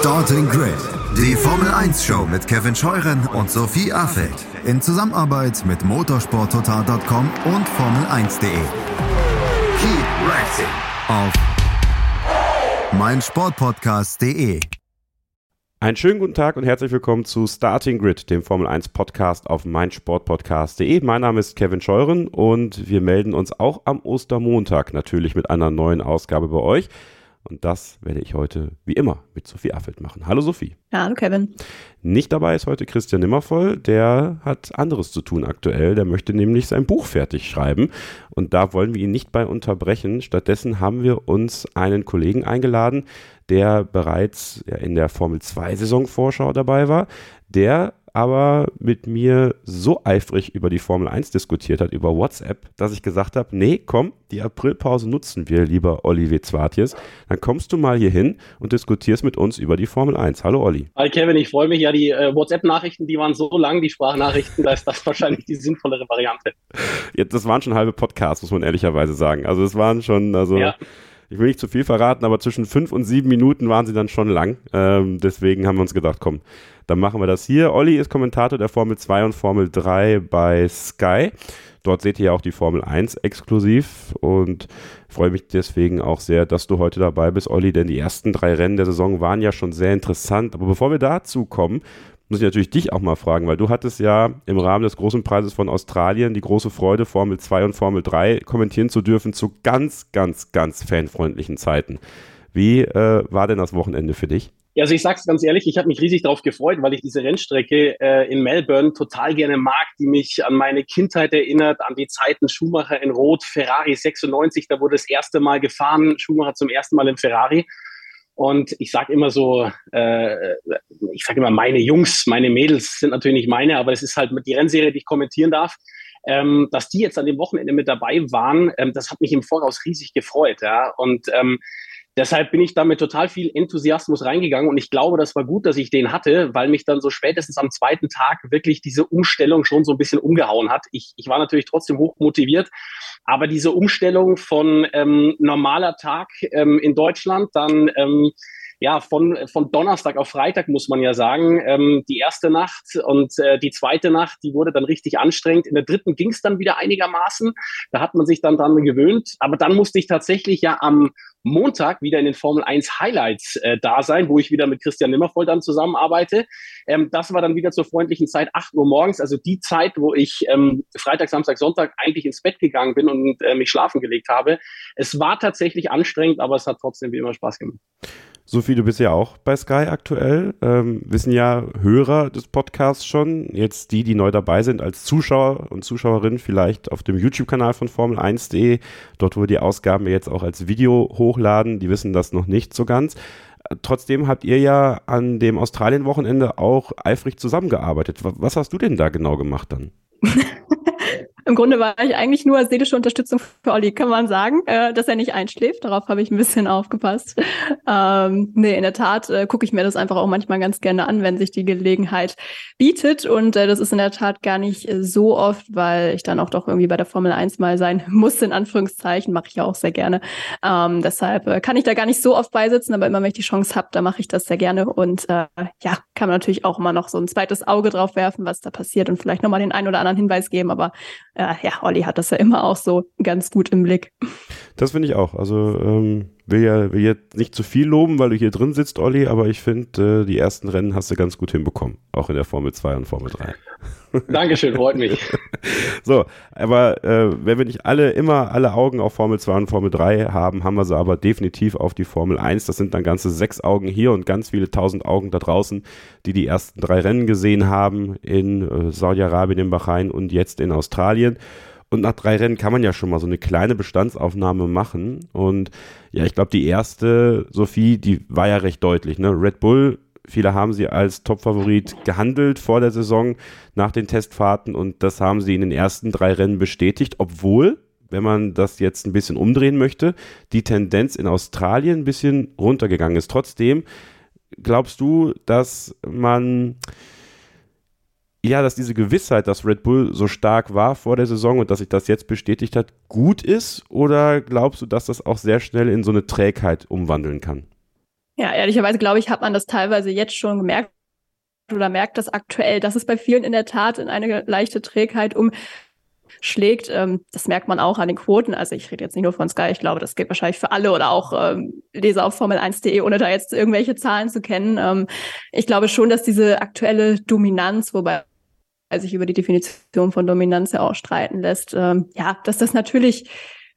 Starting Grid, die Formel 1 Show mit Kevin Scheuren und Sophie Affeld in Zusammenarbeit mit motorsporttotal.com und Formel1.de. Keep racing auf meinsportpodcast.de. Einen schönen guten Tag und herzlich willkommen zu Starting Grid, dem Formel 1 Podcast auf meinsportpodcast.de. Mein Name ist Kevin Scheuren und wir melden uns auch am Ostermontag natürlich mit einer neuen Ausgabe bei euch. Und das werde ich heute wie immer mit Sophie Affeld machen. Hallo Sophie. Ja, hallo Kevin. Nicht dabei ist heute Christian Nimmervoll. Der hat anderes zu tun aktuell. Der möchte nämlich sein Buch fertig schreiben. Und da wollen wir ihn nicht bei unterbrechen. Stattdessen haben wir uns einen Kollegen eingeladen, der bereits in der Formel 2 Saisonvorschau dabei war, der aber mit mir so eifrig über die Formel 1 diskutiert hat, über WhatsApp, dass ich gesagt habe, nee, komm, die Aprilpause nutzen wir, lieber Olivier Zwartjes. Dann kommst du mal hier hin und diskutierst mit uns über die Formel 1. Hallo Olli. Hi Kevin, ich freue mich. Ja, die äh, WhatsApp-Nachrichten, die waren so lang, die Sprachnachrichten, da ist das wahrscheinlich die sinnvollere Variante. Ja, das waren schon halbe Podcasts, muss man ehrlicherweise sagen. Also es waren schon, also... Ja ich will nicht zu viel verraten, aber zwischen fünf und sieben Minuten waren sie dann schon lang. Ähm, deswegen haben wir uns gedacht, komm, dann machen wir das hier. Olli ist Kommentator der Formel 2 und Formel 3 bei Sky. Dort seht ihr ja auch die Formel 1 exklusiv und freue mich deswegen auch sehr, dass du heute dabei bist, Olli, denn die ersten drei Rennen der Saison waren ja schon sehr interessant. Aber bevor wir dazu kommen, muss ich natürlich dich auch mal fragen, weil du hattest ja im Rahmen des großen Preises von Australien die große Freude, Formel 2 und Formel 3 kommentieren zu dürfen zu ganz, ganz, ganz fanfreundlichen Zeiten. Wie äh, war denn das Wochenende für dich? Ja, also ich sag's ganz ehrlich, ich habe mich riesig darauf gefreut, weil ich diese Rennstrecke äh, in Melbourne total gerne mag, die mich an meine Kindheit erinnert, an die Zeiten Schumacher in Rot, Ferrari 96, da wurde das erste Mal gefahren, Schumacher zum ersten Mal in Ferrari. Und ich sage immer so, äh, ich sage immer, meine Jungs, meine Mädels sind natürlich nicht meine, aber es ist halt die Rennserie, die ich kommentieren darf. Ähm, dass die jetzt an dem Wochenende mit dabei waren, ähm, das hat mich im Voraus riesig gefreut. Ja? Und ähm, Deshalb bin ich da mit total viel Enthusiasmus reingegangen und ich glaube, das war gut, dass ich den hatte, weil mich dann so spätestens am zweiten Tag wirklich diese Umstellung schon so ein bisschen umgehauen hat. Ich, ich war natürlich trotzdem hoch motiviert, aber diese Umstellung von ähm, normaler Tag ähm, in Deutschland, dann ähm, ja, von, von Donnerstag auf Freitag muss man ja sagen. Ähm, die erste Nacht und äh, die zweite Nacht, die wurde dann richtig anstrengend. In der dritten ging es dann wieder einigermaßen. Da hat man sich dann dran gewöhnt. Aber dann musste ich tatsächlich ja am Montag wieder in den Formel 1 Highlights äh, da sein, wo ich wieder mit Christian Nimmervoll dann zusammenarbeite. Ähm, das war dann wieder zur freundlichen Zeit 8 Uhr morgens, also die Zeit, wo ich ähm, Freitag, Samstag, Sonntag eigentlich ins Bett gegangen bin und äh, mich schlafen gelegt habe. Es war tatsächlich anstrengend, aber es hat trotzdem wie immer Spaß gemacht. Sophie, du bist ja auch bei Sky aktuell. Ähm, wissen ja Hörer des Podcasts schon. Jetzt die, die neu dabei sind, als Zuschauer und Zuschauerin vielleicht auf dem YouTube-Kanal von Formel1.de. Dort, wo wir die Ausgaben jetzt auch als Video hochladen, die wissen das noch nicht so ganz. Trotzdem habt ihr ja an dem Australien-Wochenende auch eifrig zusammengearbeitet. Was hast du denn da genau gemacht dann? Im Grunde war ich eigentlich nur seelische Unterstützung für Olli, kann man sagen, äh, dass er nicht einschläft. Darauf habe ich ein bisschen aufgepasst. Ähm, nee, in der Tat äh, gucke ich mir das einfach auch manchmal ganz gerne an, wenn sich die Gelegenheit bietet. Und äh, das ist in der Tat gar nicht äh, so oft, weil ich dann auch doch irgendwie bei der Formel 1 mal sein muss, in Anführungszeichen, mache ich ja auch sehr gerne. Ähm, deshalb äh, kann ich da gar nicht so oft beisitzen, aber immer wenn ich die Chance habe, da mache ich das sehr gerne. Und äh, ja, kann man natürlich auch immer noch so ein zweites Auge drauf werfen, was da passiert und vielleicht nochmal den einen oder anderen Hinweis geben. Aber äh, ja, Olli hat das ja immer auch so ganz gut im Blick. Das finde ich auch. Also ähm, will ja will jetzt nicht zu viel loben, weil du hier drin sitzt, Olli, aber ich finde, äh, die ersten Rennen hast du ganz gut hinbekommen. Auch in der Formel 2 und Formel 3. Dankeschön, freut mich. so, aber äh, wenn wir nicht alle immer alle Augen auf Formel 2 und Formel 3 haben, haben wir sie aber definitiv auf die Formel 1. Das sind dann ganze sechs Augen hier und ganz viele tausend Augen da draußen, die die ersten drei Rennen gesehen haben in äh, Saudi-Arabien, in Bahrain und jetzt in Australien. Und nach drei Rennen kann man ja schon mal so eine kleine Bestandsaufnahme machen. Und ja, ich glaube, die erste, Sophie, die war ja recht deutlich. Ne? Red Bull Viele haben sie als Topfavorit gehandelt vor der Saison nach den Testfahrten und das haben sie in den ersten drei Rennen bestätigt, obwohl, wenn man das jetzt ein bisschen umdrehen möchte, die Tendenz in Australien ein bisschen runtergegangen ist. Trotzdem glaubst du, dass man ja, dass diese Gewissheit, dass Red Bull so stark war vor der Saison und dass sich das jetzt bestätigt hat, gut ist? Oder glaubst du, dass das auch sehr schnell in so eine Trägheit umwandeln kann? Ja, ehrlicherweise glaube ich, hat man das teilweise jetzt schon gemerkt oder merkt das aktuell, dass es bei vielen in der Tat in eine leichte Trägheit umschlägt. Ähm, das merkt man auch an den Quoten. Also ich rede jetzt nicht nur von Sky, ich glaube, das geht wahrscheinlich für alle oder auch ähm, Leser auf Formel1.de, ohne da jetzt irgendwelche Zahlen zu kennen. Ähm, ich glaube schon, dass diese aktuelle Dominanz, wobei sich über die Definition von Dominanz ja lässt, ähm, ja, dass das natürlich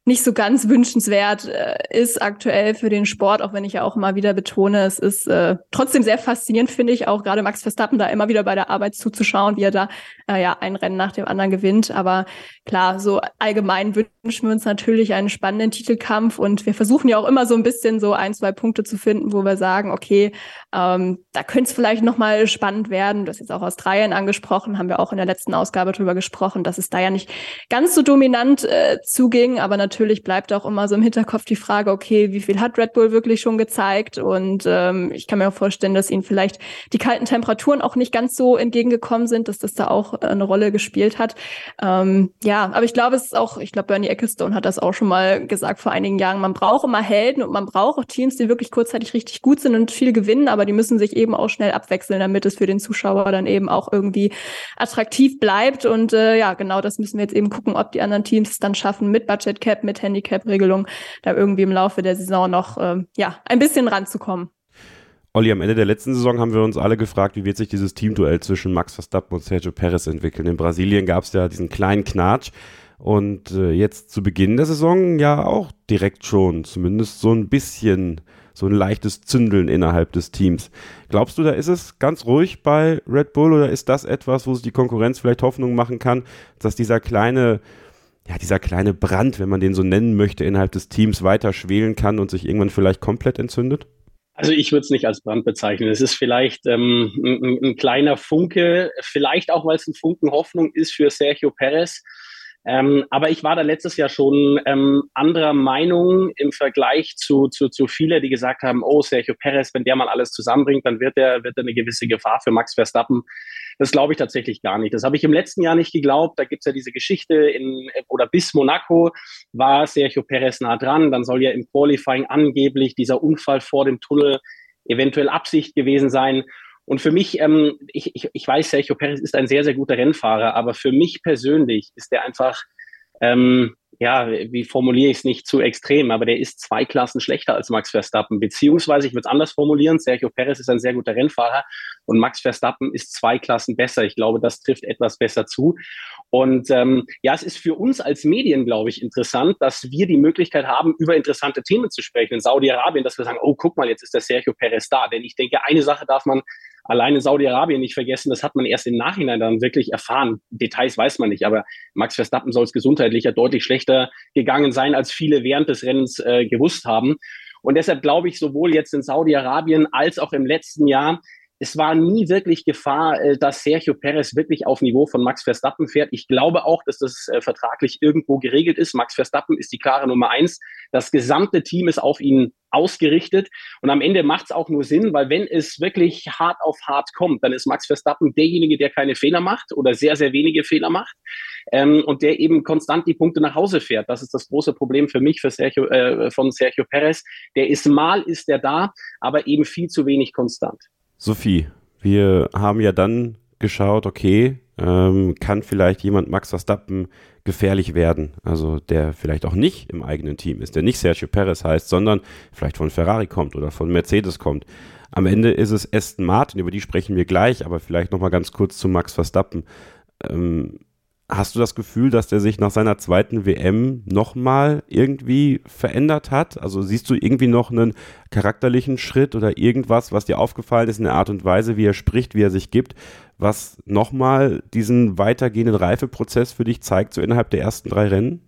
nicht so ganz wünschenswert äh, ist aktuell für den Sport, auch wenn ich ja auch mal wieder betone, es ist äh, trotzdem sehr faszinierend, finde ich, auch gerade Max Verstappen da immer wieder bei der Arbeit zuzuschauen, wie er da äh, ja ein Rennen nach dem anderen gewinnt. Aber klar, so allgemein wünschen wir uns natürlich einen spannenden Titelkampf und wir versuchen ja auch immer so ein bisschen so ein, zwei Punkte zu finden, wo wir sagen, okay, ähm, da könnte es vielleicht nochmal spannend werden. Du hast jetzt auch Australien angesprochen, haben wir auch in der letzten Ausgabe drüber gesprochen, dass es da ja nicht ganz so dominant äh, zuging, aber natürlich bleibt auch immer so im Hinterkopf die Frage, okay, wie viel hat Red Bull wirklich schon gezeigt? Und ähm, ich kann mir auch vorstellen, dass ihnen vielleicht die kalten Temperaturen auch nicht ganz so entgegengekommen sind, dass das da auch äh, eine Rolle gespielt hat. Ähm, ja, aber ich glaube, es ist auch, ich glaube, Bernie Ecclestone hat das auch schon mal gesagt vor einigen Jahren, man braucht immer Helden und man braucht auch Teams, die wirklich kurzzeitig richtig gut sind und viel gewinnen, aber die müssen sich eben auch schnell abwechseln, damit es für den Zuschauer dann eben auch irgendwie attraktiv bleibt. Und äh, ja, genau das müssen wir jetzt eben gucken, ob die anderen Teams es dann schaffen mit Budget Cap, mit Handicap-Regelung, da irgendwie im Laufe der Saison noch ähm, ja, ein bisschen ranzukommen. Olli, am Ende der letzten Saison haben wir uns alle gefragt, wie wird sich dieses Teamduell zwischen Max Verstappen und Sergio Perez entwickeln. In Brasilien gab es ja diesen kleinen Knatsch und äh, jetzt zu Beginn der Saison ja auch direkt schon, zumindest so ein bisschen, so ein leichtes Zündeln innerhalb des Teams. Glaubst du, da ist es ganz ruhig bei Red Bull oder ist das etwas, wo sich die Konkurrenz vielleicht Hoffnung machen kann, dass dieser kleine ja, dieser kleine Brand, wenn man den so nennen möchte, innerhalb des Teams weiter schwelen kann und sich irgendwann vielleicht komplett entzündet? Also ich würde es nicht als Brand bezeichnen. Es ist vielleicht ähm, ein, ein, kleiner Funke, vielleicht auch, weil es ein Funken Hoffnung ist für Sergio Perez. Ähm, aber ich war da letztes Jahr schon ähm, anderer Meinung im Vergleich zu, zu, zu viele, die gesagt haben, oh, Sergio Perez, wenn der mal alles zusammenbringt, dann wird er wird er eine gewisse Gefahr für Max Verstappen. Das glaube ich tatsächlich gar nicht. Das habe ich im letzten Jahr nicht geglaubt. Da gibt es ja diese Geschichte in oder bis Monaco war Sergio Perez nah dran. Dann soll ja im Qualifying angeblich dieser Unfall vor dem Tunnel eventuell Absicht gewesen sein. Und für mich, ähm, ich, ich, ich weiß, Sergio Perez ist ein sehr, sehr guter Rennfahrer, aber für mich persönlich ist der einfach, ähm, ja, wie formuliere ich es nicht zu extrem, aber der ist zwei Klassen schlechter als Max Verstappen. Beziehungsweise, ich würde es anders formulieren, Sergio Perez ist ein sehr guter Rennfahrer und Max Verstappen ist zwei Klassen besser. Ich glaube, das trifft etwas besser zu. Und ähm, ja, es ist für uns als Medien, glaube ich, interessant, dass wir die Möglichkeit haben, über interessante Themen zu sprechen. In Saudi-Arabien, dass wir sagen, oh, guck mal, jetzt ist der Sergio Perez da. Denn ich denke, eine Sache darf man alleine Saudi-Arabien nicht vergessen, das hat man erst im Nachhinein dann wirklich erfahren. Details weiß man nicht, aber Max Verstappen soll es gesundheitlich ja deutlich schlechter gegangen sein, als viele während des Rennens äh, gewusst haben. Und deshalb glaube ich, sowohl jetzt in Saudi-Arabien als auch im letzten Jahr es war nie wirklich Gefahr, äh, dass Sergio Perez wirklich auf Niveau von Max Verstappen fährt. Ich glaube auch, dass das äh, vertraglich irgendwo geregelt ist. Max Verstappen ist die klare Nummer eins. Das gesamte Team ist auf ihn ausgerichtet. Und am Ende macht es auch nur Sinn, weil wenn es wirklich hart auf hart kommt, dann ist Max Verstappen derjenige, der keine Fehler macht oder sehr, sehr wenige Fehler macht ähm, und der eben konstant die Punkte nach Hause fährt. Das ist das große Problem für mich für Sergio, äh, von Sergio Perez. Der ist mal, ist der da, aber eben viel zu wenig konstant. Sophie, wir haben ja dann geschaut, okay, ähm, kann vielleicht jemand Max Verstappen gefährlich werden? Also der vielleicht auch nicht im eigenen Team ist, der nicht Sergio Perez heißt, sondern vielleicht von Ferrari kommt oder von Mercedes kommt. Am Ende ist es Aston Martin, über die sprechen wir gleich, aber vielleicht nochmal ganz kurz zu Max Verstappen. Ähm, Hast du das Gefühl, dass der sich nach seiner zweiten WM nochmal irgendwie verändert hat? Also siehst du irgendwie noch einen charakterlichen Schritt oder irgendwas, was dir aufgefallen ist in der Art und Weise, wie er spricht, wie er sich gibt, was nochmal diesen weitergehenden Reifeprozess für dich zeigt, so innerhalb der ersten drei Rennen?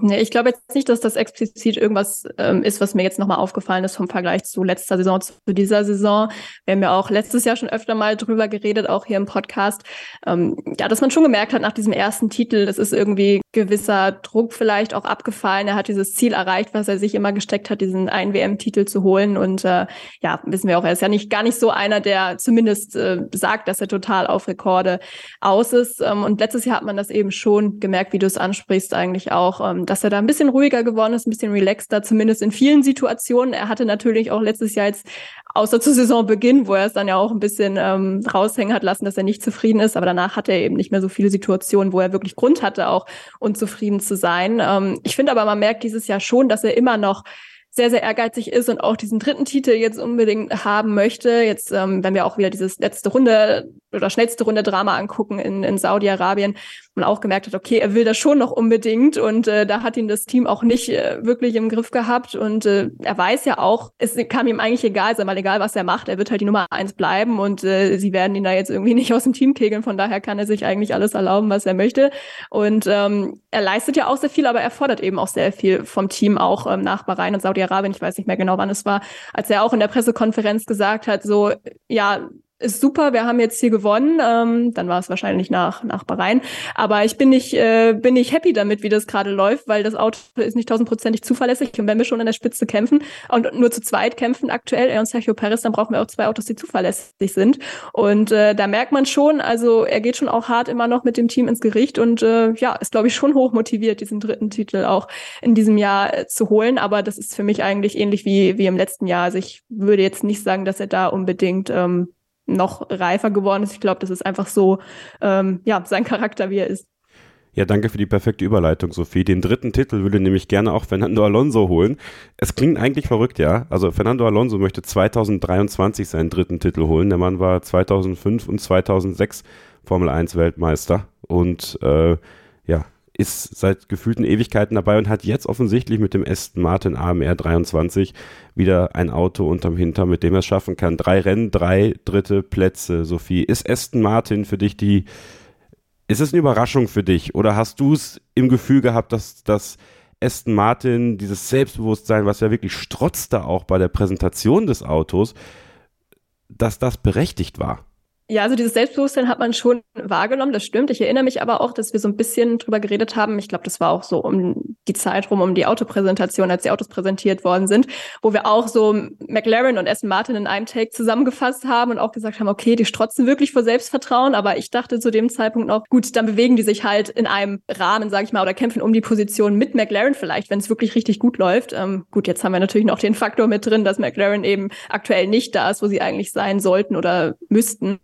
Nee, ich glaube jetzt nicht, dass das explizit irgendwas ähm, ist, was mir jetzt nochmal aufgefallen ist vom Vergleich zu letzter Saison zu dieser Saison. Wir haben ja auch letztes Jahr schon öfter mal drüber geredet, auch hier im Podcast. Ähm, ja, dass man schon gemerkt hat nach diesem ersten Titel, das ist irgendwie gewisser Druck vielleicht auch abgefallen. Er hat dieses Ziel erreicht, was er sich immer gesteckt hat, diesen einen WM-Titel zu holen. Und äh, ja, wissen wir auch, er ist ja nicht gar nicht so einer, der zumindest äh, sagt, dass er total auf Rekorde aus ist. Ähm, und letztes Jahr hat man das eben schon gemerkt, wie du es ansprichst, eigentlich auch. Ähm, dass er da ein bisschen ruhiger geworden ist, ein bisschen relaxter, zumindest in vielen Situationen. Er hatte natürlich auch letztes Jahr jetzt, außer zu Saisonbeginn, wo er es dann ja auch ein bisschen ähm, raushängen hat lassen, dass er nicht zufrieden ist, aber danach hatte er eben nicht mehr so viele Situationen, wo er wirklich Grund hatte, auch unzufrieden zu sein. Ähm, ich finde aber, man merkt dieses Jahr schon, dass er immer noch sehr, sehr ehrgeizig ist und auch diesen dritten Titel jetzt unbedingt haben möchte. Jetzt, ähm, wenn wir auch wieder dieses letzte Runde oder schnellste Runde Drama angucken in, in Saudi-Arabien, man auch gemerkt hat, okay, er will das schon noch unbedingt und äh, da hat ihn das Team auch nicht äh, wirklich im Griff gehabt und äh, er weiß ja auch, es kann ihm eigentlich egal sein, weil egal was er macht, er wird halt die Nummer eins bleiben und äh, sie werden ihn da jetzt irgendwie nicht aus dem Team kegeln, von daher kann er sich eigentlich alles erlauben, was er möchte und ähm, er leistet ja auch sehr viel, aber er fordert eben auch sehr viel vom Team, auch ähm, nach Bahrain und Saudi-Arabien, ich weiß nicht mehr genau, wann es war, als er auch in der Pressekonferenz gesagt hat, so, ja, ist super, wir haben jetzt hier gewonnen. Ähm, dann war es wahrscheinlich nach, nach Bahrain. Aber ich bin nicht, äh, bin nicht happy damit, wie das gerade läuft, weil das Auto ist nicht tausendprozentig zuverlässig. Und wenn wir schon an der Spitze kämpfen und nur zu zweit kämpfen aktuell, er und Sergio Perez, dann brauchen wir auch zwei Autos, die zuverlässig sind. Und äh, da merkt man schon, also er geht schon auch hart immer noch mit dem Team ins Gericht und äh, ja, ist, glaube ich, schon hoch motiviert, diesen dritten Titel auch in diesem Jahr äh, zu holen. Aber das ist für mich eigentlich ähnlich wie, wie im letzten Jahr. Also ich würde jetzt nicht sagen, dass er da unbedingt ähm, noch reifer geworden ist. Ich glaube, das ist einfach so, ähm, ja, sein Charakter, wie er ist. Ja, danke für die perfekte Überleitung, Sophie. Den dritten Titel würde nämlich gerne auch Fernando Alonso holen. Es klingt eigentlich verrückt, ja. Also Fernando Alonso möchte 2023 seinen dritten Titel holen. Der Mann war 2005 und 2006 Formel 1 Weltmeister und äh, ja, ist seit gefühlten Ewigkeiten dabei und hat jetzt offensichtlich mit dem Aston Martin AMR 23 wieder ein Auto unterm Hinter, mit dem er es schaffen kann. Drei Rennen, drei dritte Plätze, Sophie. Ist Aston Martin für dich die, ist es eine Überraschung für dich oder hast du es im Gefühl gehabt, dass, dass Aston Martin, dieses Selbstbewusstsein, was ja wirklich strotzte auch bei der Präsentation des Autos, dass das berechtigt war? Ja, also dieses Selbstbewusstsein hat man schon wahrgenommen, das stimmt. Ich erinnere mich aber auch, dass wir so ein bisschen drüber geredet haben. Ich glaube, das war auch so um die Zeit rum, um die Autopräsentation, als die Autos präsentiert worden sind, wo wir auch so McLaren und Aston Martin in einem Take zusammengefasst haben und auch gesagt haben, okay, die strotzen wirklich vor Selbstvertrauen. Aber ich dachte zu dem Zeitpunkt noch, gut, dann bewegen die sich halt in einem Rahmen, sage ich mal, oder kämpfen um die Position mit McLaren vielleicht, wenn es wirklich richtig gut läuft. Ähm, gut, jetzt haben wir natürlich noch den Faktor mit drin, dass McLaren eben aktuell nicht da ist, wo sie eigentlich sein sollten oder müssten.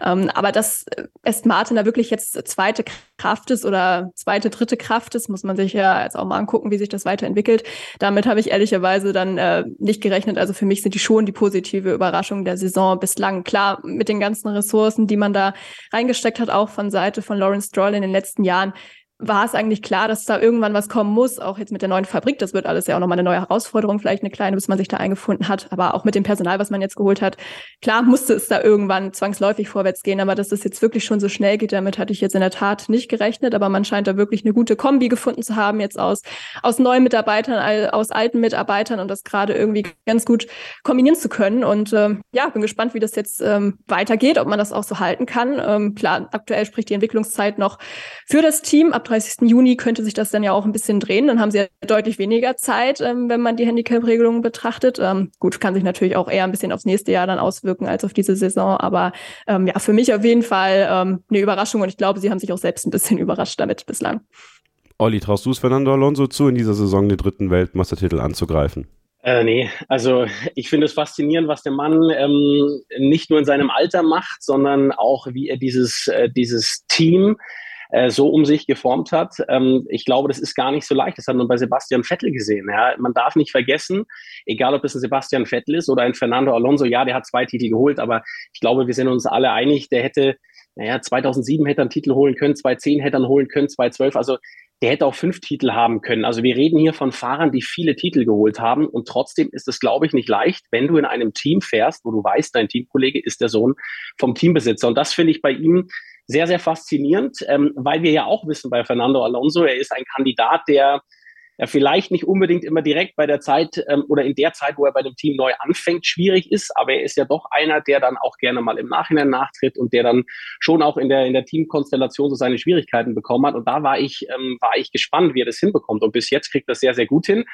Ähm, aber dass Aston Martin da wirklich jetzt zweite Kraft ist oder zweite, dritte Kraft ist, muss man sich ja jetzt auch mal angucken, wie sich das weiterentwickelt. Damit habe ich ehrlicherweise dann äh, nicht gerechnet. Also für mich sind die schon die positive Überraschung der Saison bislang. Klar, mit den ganzen Ressourcen, die man da reingesteckt hat, auch von Seite von Lawrence Stroll in den letzten Jahren, war es eigentlich klar, dass da irgendwann was kommen muss, auch jetzt mit der neuen Fabrik. Das wird alles ja auch nochmal eine neue Herausforderung, vielleicht eine kleine, bis man sich da eingefunden hat. Aber auch mit dem Personal, was man jetzt geholt hat, klar musste es da irgendwann zwangsläufig vorwärts gehen. Aber dass es jetzt wirklich schon so schnell geht, damit hatte ich jetzt in der Tat nicht gerechnet. Aber man scheint da wirklich eine gute Kombi gefunden zu haben, jetzt aus, aus neuen Mitarbeitern, aus alten Mitarbeitern und das gerade irgendwie ganz gut kombinieren zu können. Und ähm, ja, bin gespannt, wie das jetzt ähm, weitergeht, ob man das auch so halten kann. Ähm, klar, aktuell spricht die Entwicklungszeit noch für das Team. Ab 30. Juni könnte sich das dann ja auch ein bisschen drehen. Dann haben sie ja deutlich weniger Zeit, ähm, wenn man die Handicap-Regelungen betrachtet. Ähm, gut, kann sich natürlich auch eher ein bisschen aufs nächste Jahr dann auswirken als auf diese Saison. Aber ähm, ja, für mich auf jeden Fall ähm, eine Überraschung und ich glaube, sie haben sich auch selbst ein bisschen überrascht damit bislang. Olli, traust du es Fernando Alonso zu, in dieser Saison den dritten Weltmeistertitel anzugreifen? Äh, nee, also ich finde es faszinierend, was der Mann ähm, nicht nur in seinem Alter macht, sondern auch, wie er dieses, äh, dieses Team äh, so um sich geformt hat. Ähm, ich glaube, das ist gar nicht so leicht. Das hat man bei Sebastian Vettel gesehen. Ja. Man darf nicht vergessen, egal ob es ein Sebastian Vettel ist oder ein Fernando Alonso, ja, der hat zwei Titel geholt, aber ich glaube, wir sind uns alle einig, der hätte, naja, 2007 hätte er einen Titel holen können, 2010 hätte er einen holen können, 2012, also der hätte auch fünf Titel haben können. Also wir reden hier von Fahrern, die viele Titel geholt haben und trotzdem ist es, glaube ich, nicht leicht, wenn du in einem Team fährst, wo du weißt, dein Teamkollege ist der Sohn vom Teambesitzer. Und das finde ich bei ihm sehr, sehr faszinierend, ähm, weil wir ja auch wissen bei Fernando Alonso, er ist ein Kandidat, der ja, vielleicht nicht unbedingt immer direkt bei der Zeit ähm, oder in der Zeit, wo er bei dem Team neu anfängt, schwierig ist, aber er ist ja doch einer, der dann auch gerne mal im Nachhinein nachtritt und der dann schon auch in der, in der Teamkonstellation so seine Schwierigkeiten bekommen hat. Und da war ich, ähm, war ich gespannt, wie er das hinbekommt. Und bis jetzt kriegt er das sehr, sehr gut hin.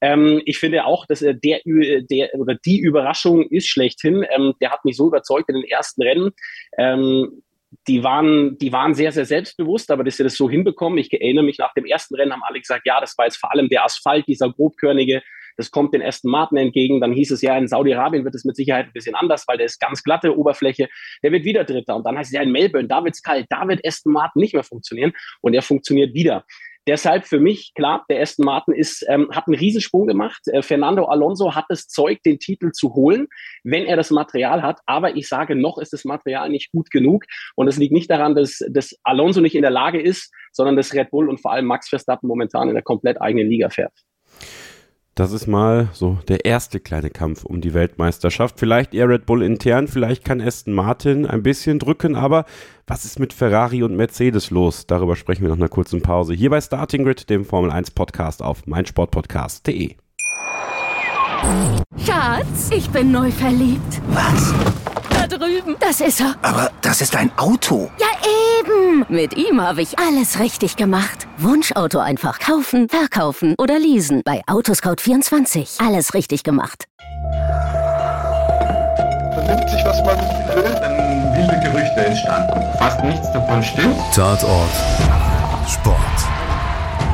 Ähm, ich finde auch, dass er der, der oder die Überraschung ist schlechthin. Ähm, der hat mich so überzeugt in den ersten Rennen. Ähm, die waren, die waren sehr, sehr selbstbewusst, aber dass sie das so hinbekommen. Ich erinnere mich, nach dem ersten Rennen haben alle gesagt, ja, das war jetzt vor allem der Asphalt, dieser grobkörnige, das kommt den Aston Martin entgegen. Dann hieß es ja, in Saudi-Arabien wird es mit Sicherheit ein bisschen anders, weil der ist ganz glatte Oberfläche. Der wird wieder Dritter. Und dann heißt es ja in Melbourne, da wird's kalt, da wird Aston Martin nicht mehr funktionieren. Und er funktioniert wieder. Deshalb für mich, klar, der Aston Martin ist, ähm, hat einen Riesensprung gemacht. Äh, Fernando Alonso hat das Zeug, den Titel zu holen, wenn er das Material hat. Aber ich sage, noch ist das Material nicht gut genug. Und es liegt nicht daran, dass, dass Alonso nicht in der Lage ist, sondern dass Red Bull und vor allem Max Verstappen momentan in der komplett eigenen Liga fährt. Das ist mal so der erste kleine Kampf um die Weltmeisterschaft. Vielleicht eher Red Bull intern, vielleicht kann Aston Martin ein bisschen drücken, aber was ist mit Ferrari und Mercedes los? Darüber sprechen wir nach einer kurzen Pause. Hier bei Starting Grid, dem Formel 1 Podcast auf meinsportpodcast.de. Schatz, ich bin neu verliebt. Was? Da drüben. Das ist er. Aber das ist ein Auto. Ja, eben. Mit ihm habe ich alles richtig gemacht. Wunschauto einfach kaufen, verkaufen oder leasen. Bei Autoscout24. Alles richtig gemacht. Man nimmt sich, was man will. Dann wilde Gerüchte entstanden. Fast nichts davon stimmt. Tatort Sport.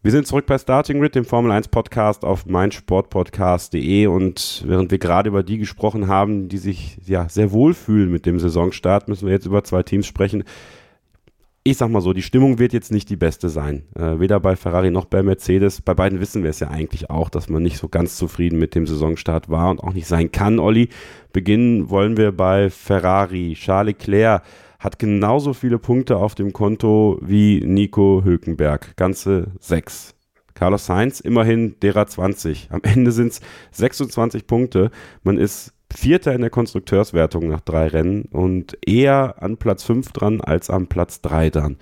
Wir sind zurück bei Starting Grid, dem Formel 1 Podcast auf meinsportpodcast.de und während wir gerade über die gesprochen haben, die sich ja sehr wohl fühlen mit dem Saisonstart, müssen wir jetzt über zwei Teams sprechen. Ich sag mal so, die Stimmung wird jetzt nicht die beste sein. Äh, weder bei Ferrari noch bei Mercedes. Bei beiden wissen wir es ja eigentlich auch, dass man nicht so ganz zufrieden mit dem Saisonstart war und auch nicht sein kann, Olli. Beginnen wollen wir bei Ferrari. Charles Leclerc hat genauso viele Punkte auf dem Konto wie Nico Hülkenberg. Ganze sechs. Carlos Sainz immerhin derer 20. Am Ende sind es 26 Punkte. Man ist Vierter in der Konstrukteurswertung nach drei Rennen und eher an Platz 5 dran als am Platz 3 dran.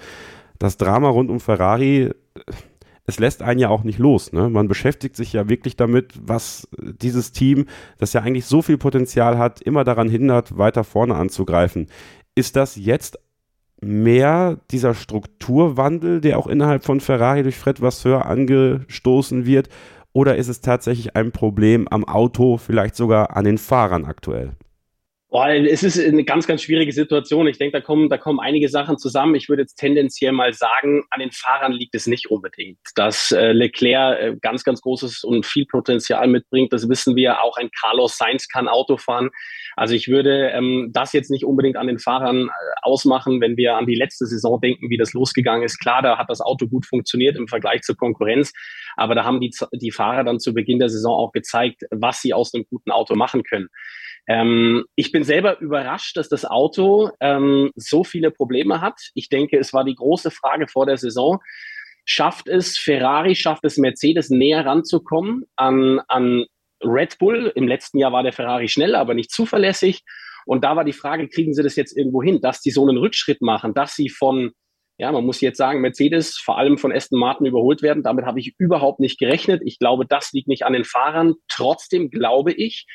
Das Drama rund um Ferrari, es lässt einen ja auch nicht los. Ne? Man beschäftigt sich ja wirklich damit, was dieses Team, das ja eigentlich so viel Potenzial hat, immer daran hindert, weiter vorne anzugreifen. Ist das jetzt mehr dieser Strukturwandel, der auch innerhalb von Ferrari durch Fred Vasseur angestoßen wird? Oder ist es tatsächlich ein Problem am Auto, vielleicht sogar an den Fahrern aktuell? Boah, es ist eine ganz, ganz schwierige Situation. Ich denke, da kommen, da kommen einige Sachen zusammen. Ich würde jetzt tendenziell mal sagen, an den Fahrern liegt es nicht unbedingt. Dass äh, Leclerc äh, ganz, ganz großes und viel Potenzial mitbringt, das wissen wir. Auch ein Carlos Sainz kann Auto fahren. Also ich würde ähm, das jetzt nicht unbedingt an den Fahrern äh, ausmachen, wenn wir an die letzte Saison denken, wie das losgegangen ist. Klar, da hat das Auto gut funktioniert im Vergleich zur Konkurrenz, aber da haben die, die Fahrer dann zu Beginn der Saison auch gezeigt, was sie aus einem guten Auto machen können. Ähm, ich bin selber überrascht, dass das Auto ähm, so viele Probleme hat. Ich denke, es war die große Frage vor der Saison. Schafft es Ferrari, schafft es Mercedes näher ranzukommen an, an Red Bull. Im letzten Jahr war der Ferrari schnell, aber nicht zuverlässig. Und da war die Frage, kriegen sie das jetzt irgendwo hin, dass sie so einen Rückschritt machen, dass sie von, ja, man muss jetzt sagen, Mercedes, vor allem von Aston Martin überholt werden. Damit habe ich überhaupt nicht gerechnet. Ich glaube, das liegt nicht an den Fahrern. Trotzdem glaube ich,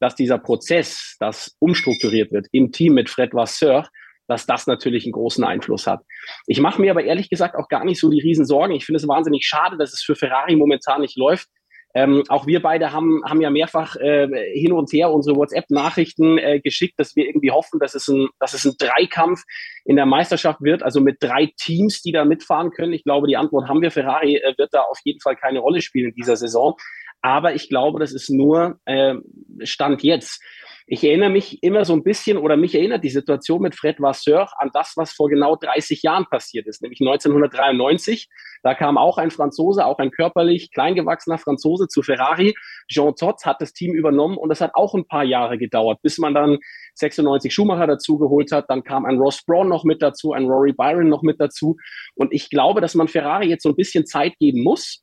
dass dieser Prozess, das umstrukturiert wird im Team mit Fred Vasseur, dass das natürlich einen großen Einfluss hat. Ich mache mir aber ehrlich gesagt auch gar nicht so die Riesensorgen. Ich finde es wahnsinnig schade, dass es für Ferrari momentan nicht läuft. Ähm, auch wir beide haben, haben ja mehrfach äh, hin und her unsere WhatsApp-Nachrichten äh, geschickt, dass wir irgendwie hoffen, dass es, ein, dass es ein Dreikampf in der Meisterschaft wird, also mit drei Teams, die da mitfahren können. Ich glaube, die Antwort haben wir. Ferrari äh, wird da auf jeden Fall keine Rolle spielen in dieser Saison. Aber ich glaube, das ist nur äh, Stand jetzt. Ich erinnere mich immer so ein bisschen oder mich erinnert die Situation mit Fred Vasseur an das, was vor genau 30 Jahren passiert ist, nämlich 1993. Da kam auch ein Franzose, auch ein körperlich kleingewachsener Franzose zu Ferrari. Jean Todt hat das Team übernommen und es hat auch ein paar Jahre gedauert, bis man dann 96 Schumacher dazu geholt hat. Dann kam ein Ross Braun noch mit dazu, ein Rory Byron noch mit dazu. Und ich glaube, dass man Ferrari jetzt so ein bisschen Zeit geben muss.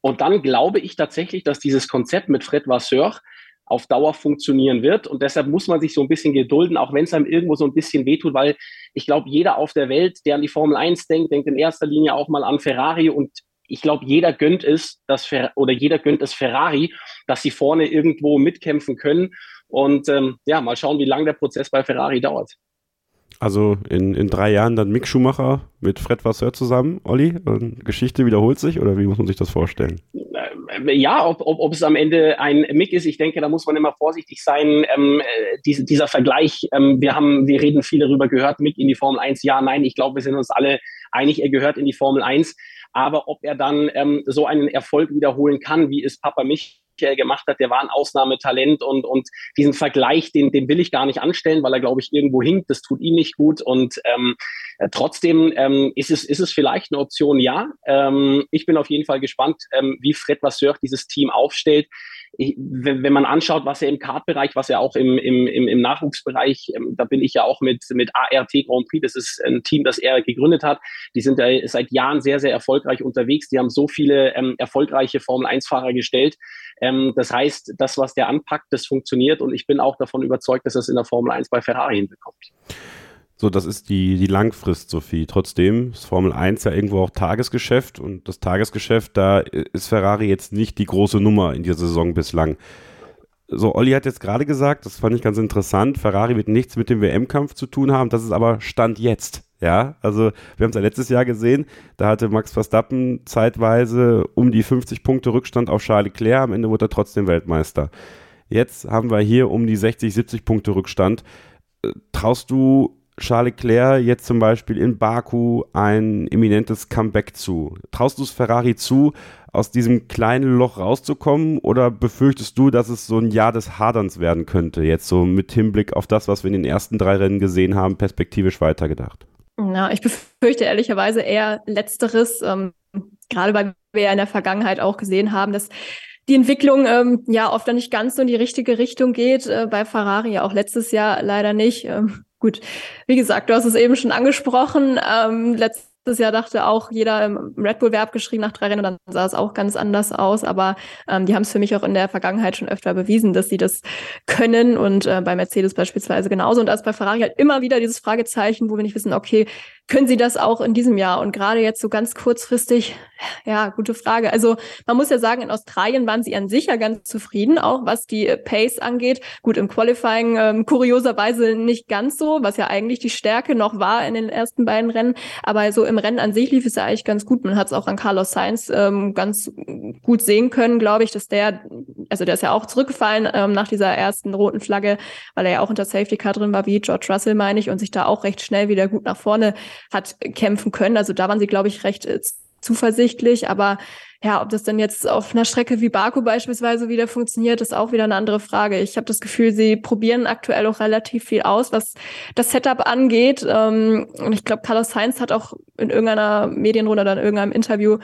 Und dann glaube ich tatsächlich, dass dieses Konzept mit Fred Vasseur auf Dauer funktionieren wird. Und deshalb muss man sich so ein bisschen gedulden, auch wenn es einem irgendwo so ein bisschen wehtut, weil ich glaube, jeder auf der Welt, der an die Formel 1 denkt, denkt in erster Linie auch mal an Ferrari und ich glaube, jeder gönnt es, dass oder jeder gönnt es Ferrari, dass sie vorne irgendwo mitkämpfen können. Und ähm, ja, mal schauen, wie lange der Prozess bei Ferrari dauert. Also in, in drei Jahren dann Mick Schumacher mit Fred Vasseur zusammen, Olli? Und Geschichte wiederholt sich oder wie muss man sich das vorstellen? Äh, ja, ob, ob, ob es am Ende ein Mick ist, ich denke, da muss man immer vorsichtig sein. Ähm, äh, diese, dieser Vergleich, ähm, wir haben, wir reden viel darüber gehört, Mick in die Formel 1, ja, nein, ich glaube, wir sind uns alle einig, er gehört in die Formel 1. Aber ob er dann ähm, so einen Erfolg wiederholen kann, wie es Papa mich gemacht hat, der war ein Ausnahmetalent und, und diesen Vergleich, den, den will ich gar nicht anstellen, weil er, glaube ich, irgendwo hinkt. Das tut ihm nicht gut. Und ähm, äh, trotzdem ähm, ist, es, ist es vielleicht eine Option, ja. Ähm, ich bin auf jeden Fall gespannt, ähm, wie Fred Vasseur dieses Team aufstellt ich, wenn, wenn man anschaut, was er im Kartbereich, was er auch im, im, im, Nachwuchsbereich, ähm, da bin ich ja auch mit, mit ART Grand Prix, das ist ein Team, das er gegründet hat. Die sind ja seit Jahren sehr, sehr erfolgreich unterwegs. Die haben so viele ähm, erfolgreiche Formel-1-Fahrer gestellt. Ähm, das heißt, das, was der anpackt, das funktioniert und ich bin auch davon überzeugt, dass er es in der Formel 1 bei Ferrari hinbekommt. So, das ist die, die Langfrist, Sophie. Trotzdem ist Formel 1 ja irgendwo auch Tagesgeschäft und das Tagesgeschäft, da ist Ferrari jetzt nicht die große Nummer in dieser Saison bislang. So, Olli hat jetzt gerade gesagt, das fand ich ganz interessant, Ferrari wird nichts mit dem WM-Kampf zu tun haben, das ist aber Stand jetzt. Ja, also wir haben es ja letztes Jahr gesehen, da hatte Max Verstappen zeitweise um die 50 Punkte Rückstand auf Charles Leclerc, am Ende wurde er trotzdem Weltmeister. Jetzt haben wir hier um die 60, 70 Punkte Rückstand. Äh, traust du Charles Leclerc jetzt zum Beispiel in Baku ein eminentes Comeback zu? Traust du es Ferrari zu, aus diesem kleinen Loch rauszukommen oder befürchtest du, dass es so ein Jahr des Haderns werden könnte, jetzt so mit Hinblick auf das, was wir in den ersten drei Rennen gesehen haben, perspektivisch weitergedacht? Ja, ich befürchte ehrlicherweise eher Letzteres, ähm, gerade weil wir ja in der Vergangenheit auch gesehen haben, dass die Entwicklung ähm, ja oft dann nicht ganz so in die richtige Richtung geht. Äh, bei Ferrari ja auch letztes Jahr leider nicht. Ähm, Gut, wie gesagt, du hast es eben schon angesprochen. Ähm, letztes Jahr dachte auch jeder im Red Bull Verb geschrieben nach drei Rennen, dann sah es auch ganz anders aus. Aber ähm, die haben es für mich auch in der Vergangenheit schon öfter bewiesen, dass sie das können und äh, bei Mercedes beispielsweise genauso. Und ist bei Ferrari halt immer wieder dieses Fragezeichen, wo wir nicht wissen, okay, können sie das auch in diesem Jahr? Und gerade jetzt so ganz kurzfristig, ja, gute Frage. Also man muss ja sagen, in Australien waren sie an sich ja ganz zufrieden, auch was die äh, Pace angeht. Gut, im Qualifying ähm, kurioserweise nicht ganz so, was ja eigentlich die Stärke noch war in den ersten beiden Rennen. Aber so im Rennen an sich lief es ja eigentlich ganz gut. Man hat es auch an Carlos Sainz ähm, ganz gut sehen können, glaube ich, dass der, also der ist ja auch zurückgefallen ähm, nach dieser ersten roten Flagge, weil er ja auch unter Safety Car drin war, wie George Russell, meine ich, und sich da auch recht schnell wieder gut nach vorne hat kämpfen können. Also da waren sie, glaube ich, recht äh, zuversichtlich. Aber ja, ob das denn jetzt auf einer Strecke wie Baku beispielsweise wieder funktioniert, ist auch wieder eine andere Frage. Ich habe das Gefühl, sie probieren aktuell auch relativ viel aus, was das Setup angeht. Ähm, und ich glaube, Carlos Heinz hat auch in irgendeiner Medienrunde oder in irgendeinem Interview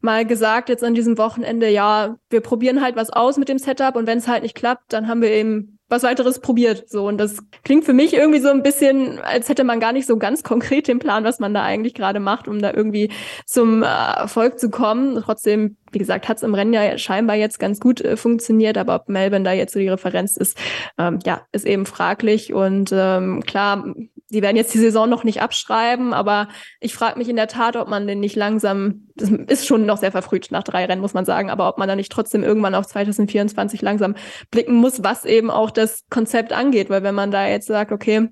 mal gesagt, jetzt an diesem Wochenende, ja, wir probieren halt was aus mit dem Setup und wenn es halt nicht klappt, dann haben wir eben was weiteres probiert. So, und das klingt für mich irgendwie so ein bisschen, als hätte man gar nicht so ganz konkret den Plan, was man da eigentlich gerade macht, um da irgendwie zum äh, Erfolg zu kommen. Trotzdem, wie gesagt, hat es im Rennen ja scheinbar jetzt ganz gut äh, funktioniert, aber ob Melbourne da jetzt so die Referenz ist, ähm, ja, ist eben fraglich. Und ähm, klar, die werden jetzt die Saison noch nicht abschreiben, aber ich frage mich in der Tat, ob man den nicht langsam, das ist schon noch sehr verfrüht nach drei Rennen, muss man sagen, aber ob man da nicht trotzdem irgendwann auf 2024 langsam blicken muss, was eben auch das Konzept angeht, weil wenn man da jetzt sagt, okay,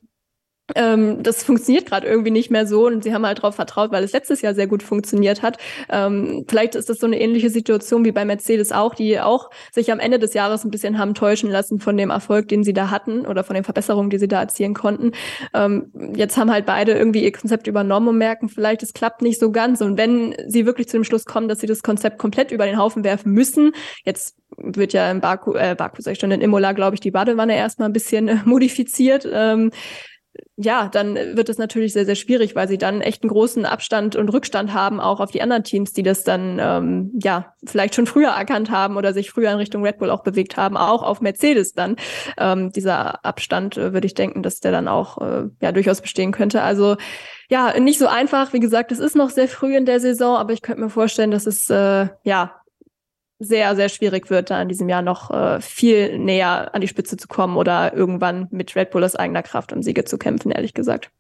ähm, das funktioniert gerade irgendwie nicht mehr so und sie haben halt darauf vertraut, weil es letztes Jahr sehr gut funktioniert hat. Ähm, vielleicht ist das so eine ähnliche Situation wie bei Mercedes auch, die auch sich am Ende des Jahres ein bisschen haben täuschen lassen von dem Erfolg, den sie da hatten oder von den Verbesserungen, die sie da erzielen konnten. Ähm, jetzt haben halt beide irgendwie ihr Konzept übernommen und merken, vielleicht es klappt nicht so ganz. Und wenn sie wirklich zu dem Schluss kommen, dass sie das Konzept komplett über den Haufen werfen müssen, jetzt wird ja in Baku, äh, Baku sag ich schon, in Imola, glaube ich, die Badewanne erstmal ein bisschen äh, modifiziert. Ähm, ja, dann wird es natürlich sehr, sehr schwierig, weil sie dann echt einen großen Abstand und Rückstand haben, auch auf die anderen Teams, die das dann ähm, ja vielleicht schon früher erkannt haben oder sich früher in Richtung Red Bull auch bewegt haben, auch auf Mercedes dann. Ähm, dieser Abstand äh, würde ich denken, dass der dann auch äh, ja durchaus bestehen könnte. Also ja, nicht so einfach. Wie gesagt, es ist noch sehr früh in der Saison, aber ich könnte mir vorstellen, dass es äh, ja sehr, sehr schwierig wird, da in diesem Jahr noch äh, viel näher an die Spitze zu kommen oder irgendwann mit Red Bull aus eigener Kraft um Siege zu kämpfen, ehrlich gesagt.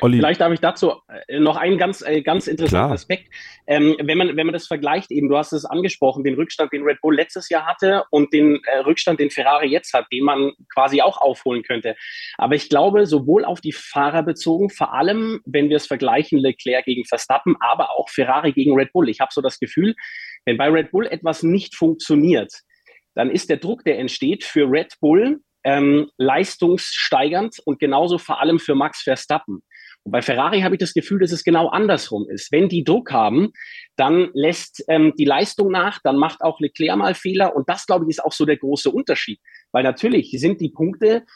Olli. Vielleicht darf ich dazu äh, noch einen ganz, äh, ganz interessanten Klar. Aspekt. Ähm, wenn, man, wenn man das vergleicht, eben, du hast es angesprochen, den Rückstand, den Red Bull letztes Jahr hatte und den äh, Rückstand, den Ferrari jetzt hat, den man quasi auch aufholen könnte. Aber ich glaube, sowohl auf die Fahrer bezogen, vor allem, wenn wir es vergleichen, Leclerc gegen Verstappen, aber auch Ferrari gegen Red Bull. Ich habe so das Gefühl, wenn bei Red Bull etwas nicht funktioniert, dann ist der Druck, der entsteht, für Red Bull ähm, leistungssteigernd und genauso vor allem für Max Verstappen. Und bei Ferrari habe ich das Gefühl, dass es genau andersrum ist. Wenn die Druck haben, dann lässt ähm, die Leistung nach, dann macht auch Leclerc mal Fehler. Und das, glaube ich, ist auch so der große Unterschied. Weil natürlich sind die Punkte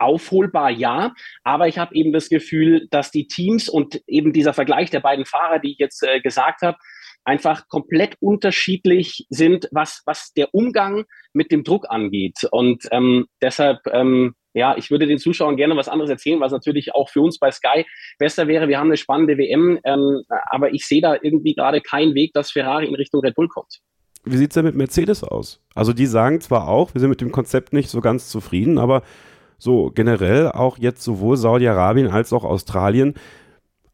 aufholbar, ja. Aber ich habe eben das Gefühl, dass die Teams und eben dieser Vergleich der beiden Fahrer, die ich jetzt äh, gesagt habe, einfach komplett unterschiedlich sind, was, was der Umgang mit dem Druck angeht. Und ähm, deshalb ähm, ja, ich würde den Zuschauern gerne was anderes erzählen, was natürlich auch für uns bei Sky besser wäre. Wir haben eine spannende WM, ähm, aber ich sehe da irgendwie gerade keinen Weg, dass Ferrari in Richtung Red Bull kommt. Wie sieht es denn mit Mercedes aus? Also die sagen zwar auch, wir sind mit dem Konzept nicht so ganz zufrieden, aber so generell auch jetzt sowohl Saudi-Arabien als auch Australien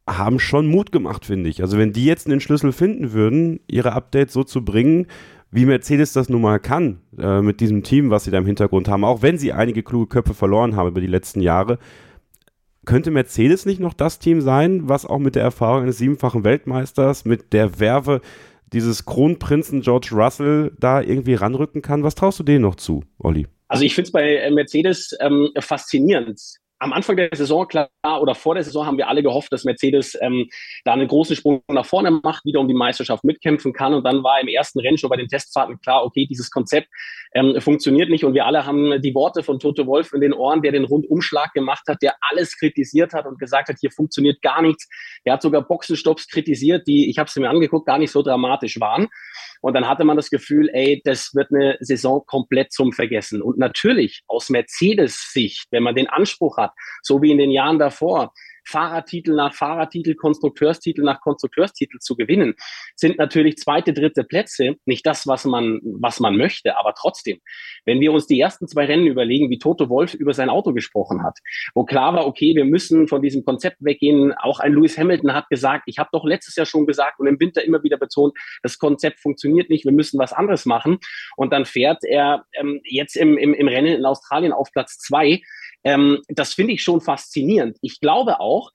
haben schon Mut gemacht, finde ich. Also wenn die jetzt einen Schlüssel finden würden, ihre Updates so zu bringen, wie Mercedes das nun mal kann, äh, mit diesem Team, was sie da im Hintergrund haben, auch wenn sie einige kluge Köpfe verloren haben über die letzten Jahre, könnte Mercedes nicht noch das Team sein, was auch mit der Erfahrung eines siebenfachen Weltmeisters, mit der Werbe dieses Kronprinzen George Russell da irgendwie ranrücken kann? Was traust du denen noch zu, Olli? Also ich finde es bei Mercedes ähm, faszinierend, am Anfang der Saison, klar, oder vor der Saison haben wir alle gehofft, dass Mercedes ähm, da einen großen Sprung nach vorne macht, wieder um die Meisterschaft mitkämpfen kann. Und dann war im ersten Rennen schon bei den Testfahrten klar, okay, dieses Konzept ähm, funktioniert nicht. Und wir alle haben die Worte von Toto Wolf in den Ohren, der den Rundumschlag gemacht hat, der alles kritisiert hat und gesagt hat, hier funktioniert gar nichts. Er hat sogar Boxenstopps kritisiert, die, ich habe sie mir angeguckt, gar nicht so dramatisch waren. Und dann hatte man das Gefühl, ey, das wird eine Saison komplett zum Vergessen. Und natürlich aus Mercedes-Sicht, wenn man den Anspruch hat, so wie in den Jahren davor, Fahrertitel nach Fahrertitel, Konstrukteurstitel nach Konstrukteurstitel zu gewinnen, sind natürlich zweite, dritte Plätze nicht das, was man, was man möchte, aber trotzdem. Wenn wir uns die ersten zwei Rennen überlegen, wie Toto Wolf über sein Auto gesprochen hat, wo klar war, okay, wir müssen von diesem Konzept weggehen. Auch ein Lewis Hamilton hat gesagt, ich habe doch letztes Jahr schon gesagt und im Winter immer wieder betont, das Konzept funktioniert nicht, wir müssen was anderes machen. Und dann fährt er ähm, jetzt im, im, im Rennen in Australien auf Platz zwei ähm, das finde ich schon faszinierend. Ich glaube auch,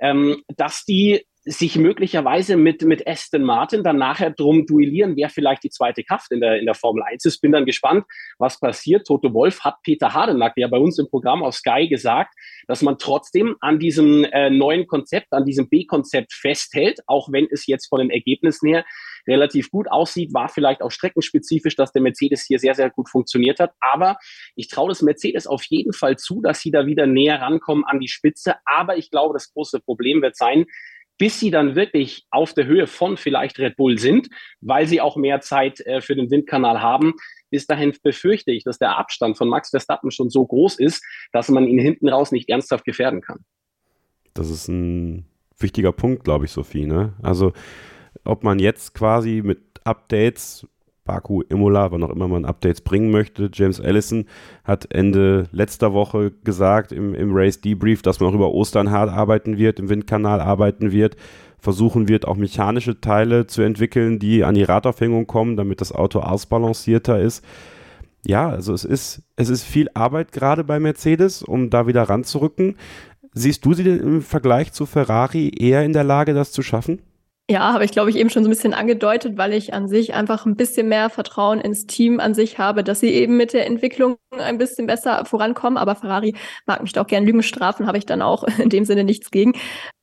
ähm, dass die sich möglicherweise mit, mit Aston Martin dann nachher drum duellieren, wer vielleicht die zweite Kraft in der, in der Formel 1 ist. Bin dann gespannt, was passiert. Toto Wolf hat Peter Hardenack ja bei uns im Programm auf Sky gesagt, dass man trotzdem an diesem äh, neuen Konzept, an diesem B-Konzept festhält, auch wenn es jetzt von den Ergebnissen her relativ gut aussieht, war vielleicht auch streckenspezifisch, dass der Mercedes hier sehr, sehr gut funktioniert hat. Aber ich traue das Mercedes auf jeden Fall zu, dass sie da wieder näher rankommen an die Spitze. Aber ich glaube, das große Problem wird sein, bis sie dann wirklich auf der Höhe von vielleicht Red Bull sind, weil sie auch mehr Zeit äh, für den Windkanal haben. Bis dahin befürchte ich, dass der Abstand von Max Verstappen schon so groß ist, dass man ihn hinten raus nicht ernsthaft gefährden kann. Das ist ein wichtiger Punkt, glaube ich, Sophie. Ne? Also ob man jetzt quasi mit Updates, Baku, Imola, wann auch immer man Updates bringen möchte, James Allison hat Ende letzter Woche gesagt im, im Race Debrief, dass man auch über Ostern hart arbeiten wird, im Windkanal arbeiten wird, versuchen wird, auch mechanische Teile zu entwickeln, die an die Radaufhängung kommen, damit das Auto ausbalancierter ist. Ja, also es ist, es ist viel Arbeit gerade bei Mercedes, um da wieder ranzurücken. Siehst du sie denn im Vergleich zu Ferrari eher in der Lage, das zu schaffen? Ja, habe ich, glaube ich, eben schon so ein bisschen angedeutet, weil ich an sich einfach ein bisschen mehr Vertrauen ins Team an sich habe, dass sie eben mit der Entwicklung ein bisschen besser vorankommen. Aber Ferrari mag mich doch gern Lügen strafen, habe ich dann auch in dem Sinne nichts gegen.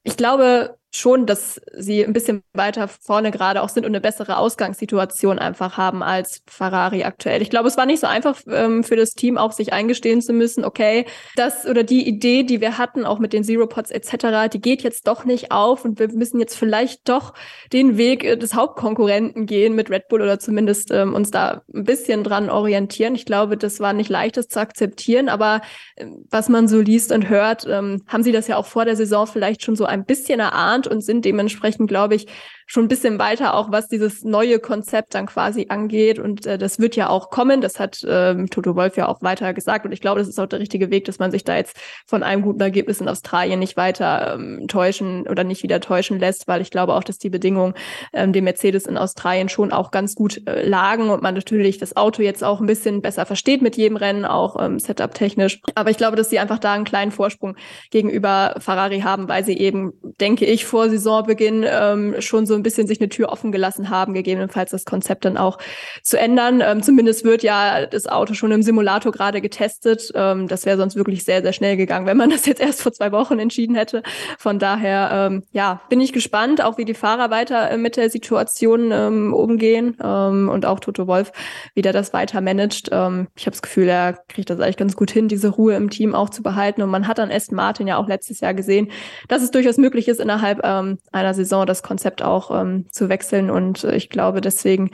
Ich glaube, schon, dass sie ein bisschen weiter vorne gerade auch sind und eine bessere Ausgangssituation einfach haben als Ferrari aktuell. Ich glaube, es war nicht so einfach ähm, für das Team auch sich eingestehen zu müssen, okay, das oder die Idee, die wir hatten, auch mit den Zero Pods etc., die geht jetzt doch nicht auf und wir müssen jetzt vielleicht doch den Weg äh, des Hauptkonkurrenten gehen mit Red Bull oder zumindest ähm, uns da ein bisschen dran orientieren. Ich glaube, das war nicht leichtes zu akzeptieren, aber äh, was man so liest und hört, ähm, haben sie das ja auch vor der Saison vielleicht schon so ein bisschen erahnt und sind dementsprechend, glaube ich, schon ein bisschen weiter, auch was dieses neue Konzept dann quasi angeht. Und äh, das wird ja auch kommen. Das hat ähm, Toto Wolf ja auch weiter gesagt. Und ich glaube, das ist auch der richtige Weg, dass man sich da jetzt von einem guten Ergebnis in Australien nicht weiter ähm, täuschen oder nicht wieder täuschen lässt, weil ich glaube auch, dass die Bedingungen ähm, dem Mercedes in Australien schon auch ganz gut äh, lagen und man natürlich das Auto jetzt auch ein bisschen besser versteht mit jedem Rennen, auch ähm, Setup-technisch. Aber ich glaube, dass sie einfach da einen kleinen Vorsprung gegenüber Ferrari haben, weil sie eben, denke ich, vor Saisonbeginn ähm, schon so ein bisschen sich eine Tür offen gelassen haben, gegebenenfalls das Konzept dann auch zu ändern. Ähm, zumindest wird ja das Auto schon im Simulator gerade getestet. Ähm, das wäre sonst wirklich sehr, sehr schnell gegangen, wenn man das jetzt erst vor zwei Wochen entschieden hätte. Von daher, ähm, ja, bin ich gespannt, auch wie die Fahrer weiter äh, mit der Situation ähm, umgehen ähm, und auch Toto Wolf, wie der das weiter managt. Ähm, ich habe das Gefühl, er kriegt das eigentlich ganz gut hin, diese Ruhe im Team auch zu behalten. Und man hat an Aston Martin ja auch letztes Jahr gesehen, dass es durchaus möglich ist, innerhalb ähm, einer Saison das Konzept auch ähm, zu wechseln. Und äh, ich glaube, deswegen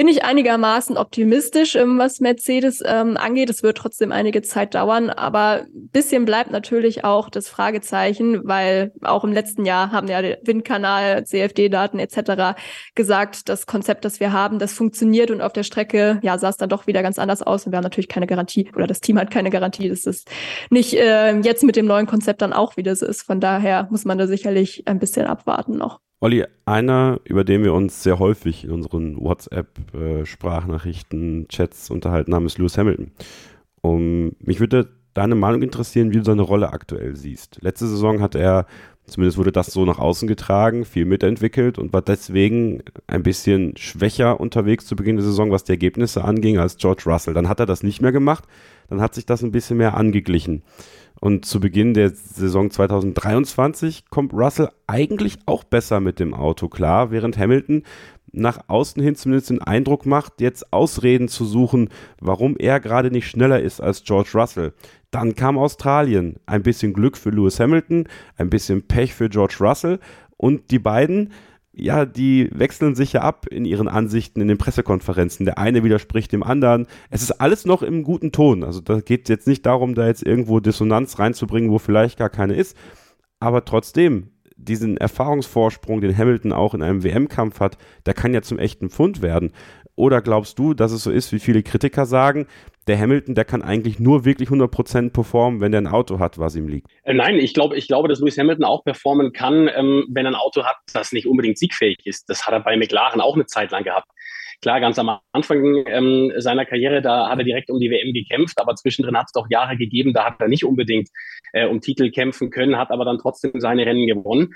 bin ich einigermaßen optimistisch, ähm, was Mercedes ähm, angeht. Es wird trotzdem einige Zeit dauern, aber ein bisschen bleibt natürlich auch das Fragezeichen, weil auch im letzten Jahr haben ja der Windkanal, CFD-Daten etc. gesagt, das Konzept, das wir haben, das funktioniert und auf der Strecke ja sah es dann doch wieder ganz anders aus und wir haben natürlich keine Garantie oder das Team hat keine Garantie, dass es nicht äh, jetzt mit dem neuen Konzept dann auch wieder so ist. Von daher muss man da sicherlich ein bisschen abwarten noch. Olli, einer, über den wir uns sehr häufig in unseren WhatsApp-Sprachnachrichten, Chats unterhalten haben, ist Lewis Hamilton. Um, mich würde deine Meinung interessieren, wie du seine Rolle aktuell siehst. Letzte Saison hat er, zumindest wurde das so nach außen getragen, viel mitentwickelt und war deswegen ein bisschen schwächer unterwegs zu Beginn der Saison, was die Ergebnisse anging, als George Russell. Dann hat er das nicht mehr gemacht, dann hat sich das ein bisschen mehr angeglichen. Und zu Beginn der Saison 2023 kommt Russell eigentlich auch besser mit dem Auto klar, während Hamilton nach außen hin zumindest den Eindruck macht, jetzt Ausreden zu suchen, warum er gerade nicht schneller ist als George Russell. Dann kam Australien. Ein bisschen Glück für Lewis Hamilton, ein bisschen Pech für George Russell und die beiden ja, die wechseln sich ja ab in ihren Ansichten in den Pressekonferenzen. Der eine widerspricht dem anderen. Es ist alles noch im guten Ton. Also da geht jetzt nicht darum, da jetzt irgendwo Dissonanz reinzubringen, wo vielleicht gar keine ist. Aber trotzdem, diesen Erfahrungsvorsprung, den Hamilton auch in einem WM-Kampf hat, der kann ja zum echten Pfund werden. Oder glaubst du, dass es so ist, wie viele Kritiker sagen, der Hamilton, der kann eigentlich nur wirklich 100% performen, wenn er ein Auto hat, was ihm liegt. Äh, nein, ich glaube, ich glaube, dass Lewis Hamilton auch performen kann, ähm, wenn er ein Auto hat, das nicht unbedingt siegfähig ist. Das hat er bei McLaren auch eine Zeit lang gehabt. Klar, ganz am Anfang ähm, seiner Karriere, da hat er direkt um die WM gekämpft, aber zwischendrin hat es doch Jahre gegeben, da hat er nicht unbedingt äh, um Titel kämpfen können, hat aber dann trotzdem seine Rennen gewonnen.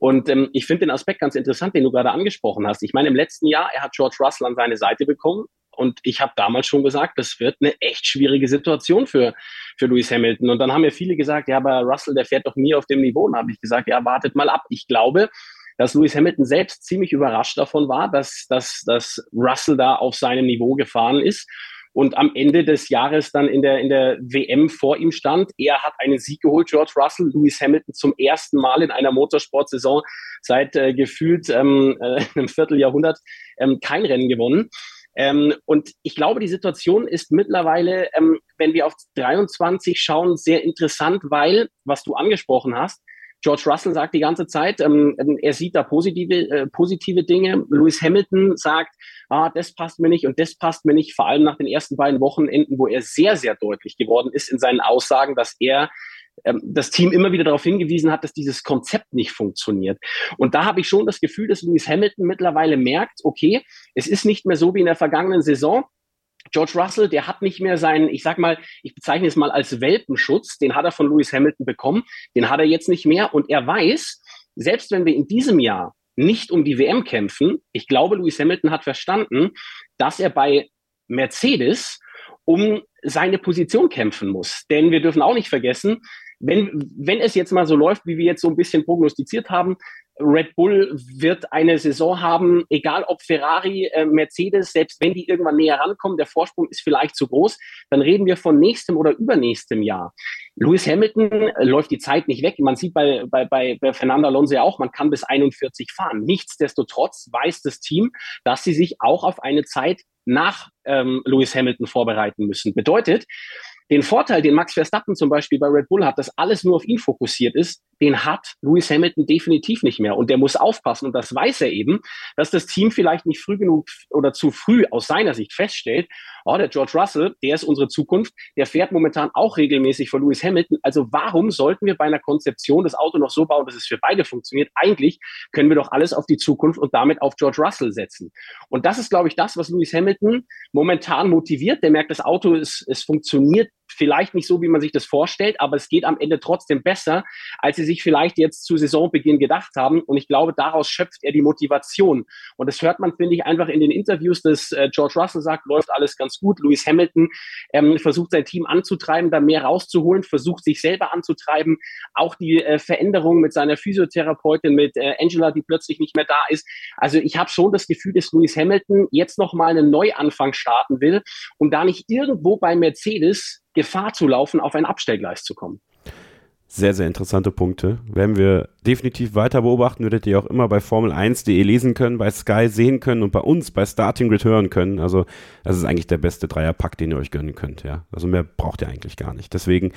Und ähm, ich finde den Aspekt ganz interessant, den du gerade angesprochen hast. Ich meine, im letzten Jahr, er hat George Russell an seine Seite bekommen. Und ich habe damals schon gesagt, das wird eine echt schwierige Situation für, für Lewis Hamilton. Und dann haben mir viele gesagt, ja, aber Russell, der fährt doch nie auf dem Niveau. Und habe ich gesagt, ja, wartet mal ab. Ich glaube, dass Lewis Hamilton selbst ziemlich überrascht davon war, dass, dass, dass Russell da auf seinem Niveau gefahren ist und am Ende des Jahres dann in der, in der WM vor ihm stand. Er hat einen Sieg geholt, George Russell, Lewis Hamilton zum ersten Mal in einer Motorsportsaison seit äh, gefühlt ähm, äh, einem Vierteljahrhundert ähm, kein Rennen gewonnen. Ähm, und ich glaube, die Situation ist mittlerweile, ähm, wenn wir auf 23 schauen, sehr interessant, weil, was du angesprochen hast, George Russell sagt die ganze Zeit, ähm, ähm, er sieht da positive, äh, positive Dinge. Lewis Hamilton sagt, ah, das passt mir nicht und das passt mir nicht, vor allem nach den ersten beiden Wochenenden, wo er sehr, sehr deutlich geworden ist in seinen Aussagen, dass er ähm, das Team immer wieder darauf hingewiesen hat, dass dieses Konzept nicht funktioniert. Und da habe ich schon das Gefühl, dass Lewis Hamilton mittlerweile merkt, okay, es ist nicht mehr so wie in der vergangenen Saison. George Russell, der hat nicht mehr seinen, ich sag mal, ich bezeichne es mal als Welpenschutz, den hat er von Lewis Hamilton bekommen, den hat er jetzt nicht mehr und er weiß, selbst wenn wir in diesem Jahr nicht um die WM kämpfen, ich glaube, Lewis Hamilton hat verstanden, dass er bei Mercedes um seine Position kämpfen muss. Denn wir dürfen auch nicht vergessen, wenn, wenn es jetzt mal so läuft, wie wir jetzt so ein bisschen prognostiziert haben, Red Bull wird eine Saison haben, egal ob Ferrari, äh, Mercedes, selbst wenn die irgendwann näher rankommen, der Vorsprung ist vielleicht zu groß, dann reden wir von nächstem oder übernächstem Jahr. Lewis Hamilton äh, läuft die Zeit nicht weg. Man sieht bei, bei, bei, bei Fernando Alonso ja auch, man kann bis 41 fahren. Nichtsdestotrotz weiß das Team, dass sie sich auch auf eine Zeit nach ähm, Lewis Hamilton vorbereiten müssen. Bedeutet, den Vorteil, den Max Verstappen zum Beispiel bei Red Bull hat, dass alles nur auf ihn fokussiert ist, den hat Lewis Hamilton definitiv nicht mehr. Und der muss aufpassen. Und das weiß er eben, dass das Team vielleicht nicht früh genug oder zu früh aus seiner Sicht feststellt, oh, der George Russell, der ist unsere Zukunft, der fährt momentan auch regelmäßig vor Lewis Hamilton. Also warum sollten wir bei einer Konzeption das Auto noch so bauen, dass es für beide funktioniert? Eigentlich können wir doch alles auf die Zukunft und damit auf George Russell setzen. Und das ist, glaube ich, das, was Lewis Hamilton momentan motiviert. Der merkt, das Auto ist, es funktioniert vielleicht nicht so, wie man sich das vorstellt, aber es geht am Ende trotzdem besser, als sie sich vielleicht jetzt zu Saisonbeginn gedacht haben. Und ich glaube, daraus schöpft er die Motivation. Und das hört man, finde ich, einfach in den Interviews, dass äh, George Russell sagt, läuft alles ganz gut. Lewis Hamilton ähm, versucht sein Team anzutreiben, da mehr rauszuholen, versucht sich selber anzutreiben. Auch die äh, Veränderung mit seiner Physiotherapeutin, mit äh, Angela, die plötzlich nicht mehr da ist. Also ich habe schon das Gefühl, dass Lewis Hamilton jetzt nochmal einen Neuanfang starten will, um da nicht irgendwo bei Mercedes Gefahr zu laufen, auf ein Abstellgleis zu kommen. Sehr, sehr interessante Punkte. Werden wir definitiv weiter beobachten, werdet ihr auch immer bei Formel1.de lesen können, bei Sky sehen können und bei uns bei Starting Grid hören können. Also, das ist eigentlich der beste Dreierpack, den ihr euch gönnen könnt, ja. Also mehr braucht ihr eigentlich gar nicht. Deswegen,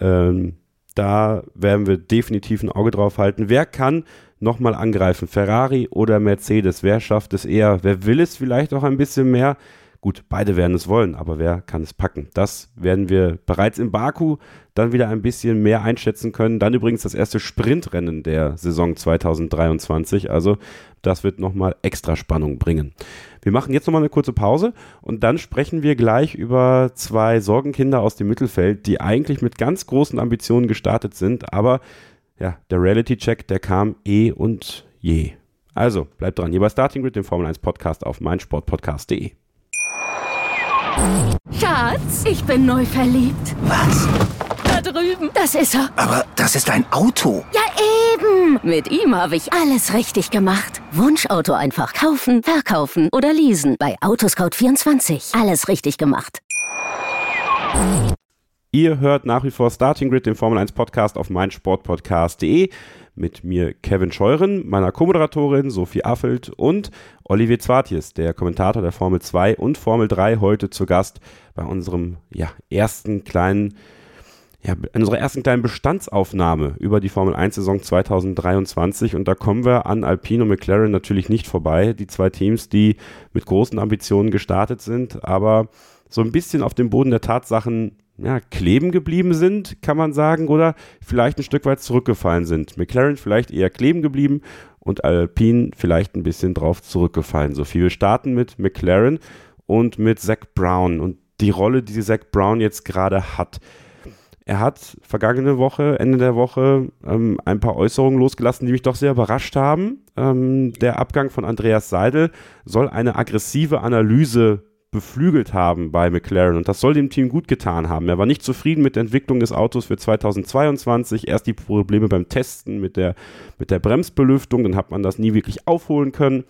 ähm, da werden wir definitiv ein Auge drauf halten. Wer kann nochmal angreifen? Ferrari oder Mercedes? Wer schafft es eher? Wer will es vielleicht auch ein bisschen mehr? Gut, beide werden es wollen, aber wer kann es packen? Das werden wir bereits in Baku dann wieder ein bisschen mehr einschätzen können. Dann übrigens das erste Sprintrennen der Saison 2023. Also das wird nochmal extra Spannung bringen. Wir machen jetzt nochmal eine kurze Pause und dann sprechen wir gleich über zwei Sorgenkinder aus dem Mittelfeld, die eigentlich mit ganz großen Ambitionen gestartet sind, aber ja, der Reality-Check, der kam eh und je. Also, bleibt dran, hier bei Starting Grid, dem Formel 1 Podcast auf meinsportpodcast.de. Schatz, ich bin neu verliebt. Was? Da drüben. Das ist er. Aber das ist ein Auto. Ja, eben. Mit ihm habe ich alles richtig gemacht. Wunschauto einfach kaufen, verkaufen oder leasen. Bei Autoscout24. Alles richtig gemacht. Ihr hört nach wie vor Starting Grid, den Formel 1 Podcast auf meinsportpodcast.de mit mir Kevin Scheuren, meiner Co-Moderatorin Sophie Affelt und Olivier Zwartjes, der Kommentator der Formel 2 und Formel 3 heute zu Gast bei unserem ja, ersten kleinen ja, in unserer ersten kleinen Bestandsaufnahme über die Formel 1 Saison 2023 und da kommen wir an Alpine und McLaren natürlich nicht vorbei, die zwei Teams, die mit großen Ambitionen gestartet sind, aber so ein bisschen auf dem Boden der Tatsachen ja, kleben geblieben sind, kann man sagen, oder vielleicht ein Stück weit zurückgefallen sind. McLaren vielleicht eher kleben geblieben und Alpine vielleicht ein bisschen drauf zurückgefallen. Sophie, wir starten mit McLaren und mit Zach Brown und die Rolle, die Zach Brown jetzt gerade hat. Er hat vergangene Woche, Ende der Woche, ähm, ein paar Äußerungen losgelassen, die mich doch sehr überrascht haben. Ähm, der Abgang von Andreas Seidel soll eine aggressive Analyse beflügelt haben bei McLaren und das soll dem Team gut getan haben. Er war nicht zufrieden mit der Entwicklung des Autos für 2022. Erst die Probleme beim Testen mit der, mit der Bremsbelüftung, dann hat man das nie wirklich aufholen können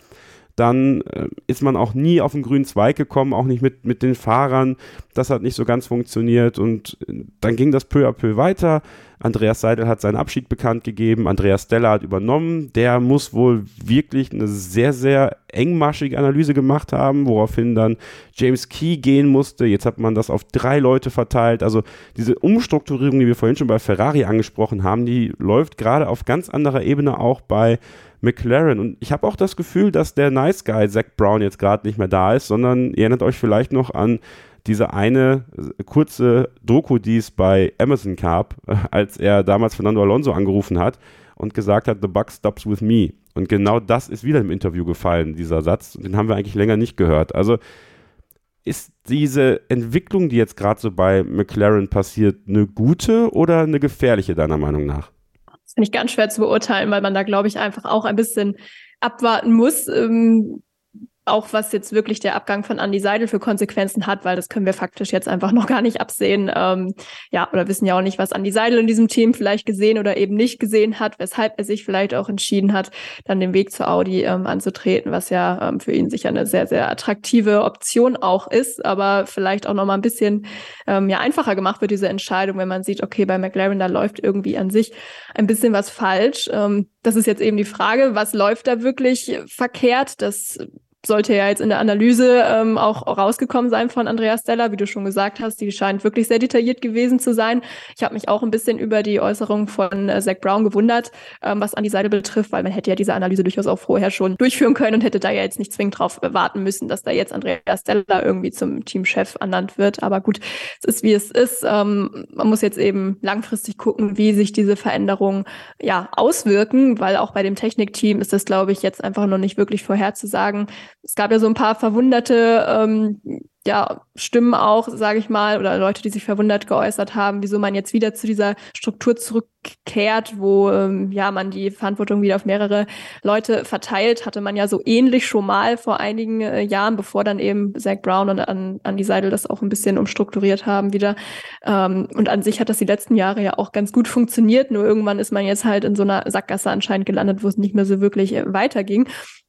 dann äh, ist man auch nie auf den grünen Zweig gekommen, auch nicht mit, mit den Fahrern. Das hat nicht so ganz funktioniert und äh, dann ging das peu à peu weiter. Andreas Seidel hat seinen Abschied bekannt gegeben, Andreas Stella hat übernommen. Der muss wohl wirklich eine sehr, sehr engmaschige Analyse gemacht haben, woraufhin dann James Key gehen musste. Jetzt hat man das auf drei Leute verteilt. Also diese Umstrukturierung, die wir vorhin schon bei Ferrari angesprochen haben, die läuft gerade auf ganz anderer Ebene auch bei McLaren. Und ich habe auch das Gefühl, dass der Nice Guy Zach Brown jetzt gerade nicht mehr da ist, sondern ihr erinnert euch vielleicht noch an diese eine kurze Doku, die es bei Amazon gab, als er damals Fernando Alonso angerufen hat und gesagt hat, The buck stops with me. Und genau das ist wieder im Interview gefallen, dieser Satz. Den haben wir eigentlich länger nicht gehört. Also ist diese Entwicklung, die jetzt gerade so bei McLaren passiert, eine gute oder eine gefährliche deiner Meinung nach? Das finde ich ganz schwer zu beurteilen, weil man da, glaube ich, einfach auch ein bisschen abwarten muss. Ähm, auch was jetzt wirklich der Abgang von Andy Seidel für Konsequenzen hat, weil das können wir faktisch jetzt einfach noch gar nicht absehen. Ähm, ja, oder wissen ja auch nicht, was Andy Seidel in diesem Team vielleicht gesehen oder eben nicht gesehen hat, weshalb er sich vielleicht auch entschieden hat, dann den Weg zu Audi ähm, anzutreten, was ja ähm, für ihn sicher eine sehr, sehr attraktive Option auch ist, aber vielleicht auch nochmal ein bisschen ähm, ja, einfacher gemacht wird, diese Entscheidung, wenn man sieht, okay, bei McLaren, da läuft irgendwie an sich ein bisschen was falsch. Ähm, das ist jetzt eben die Frage, was läuft da wirklich verkehrt? Das sollte ja jetzt in der Analyse ähm, auch rausgekommen sein von Andreas Stella, wie du schon gesagt hast. Die scheint wirklich sehr detailliert gewesen zu sein. Ich habe mich auch ein bisschen über die Äußerung von äh, Zach Brown gewundert, ähm, was an die Seite betrifft, weil man hätte ja diese Analyse durchaus auch vorher schon durchführen können und hätte da ja jetzt nicht zwingend drauf warten müssen, dass da jetzt Andreas Stella irgendwie zum Teamchef ernannt wird. Aber gut, es ist wie es ist. Ähm, man muss jetzt eben langfristig gucken, wie sich diese Veränderungen ja auswirken, weil auch bei dem Technikteam ist das, glaube ich, jetzt einfach noch nicht wirklich vorherzusagen es gab ja so ein paar verwunderte ähm, ja, Stimmen auch, sage ich mal, oder Leute, die sich verwundert geäußert haben, wieso man jetzt wieder zu dieser Struktur zurückkehrt, wo ähm, ja man die Verantwortung wieder auf mehrere Leute verteilt, hatte man ja so ähnlich schon mal vor einigen äh, Jahren, bevor dann eben Zach Brown und an, an die Seidel das auch ein bisschen umstrukturiert haben wieder. Ähm, und an sich hat das die letzten Jahre ja auch ganz gut funktioniert, nur irgendwann ist man jetzt halt in so einer Sackgasse anscheinend gelandet, wo es nicht mehr so wirklich äh, weiterging.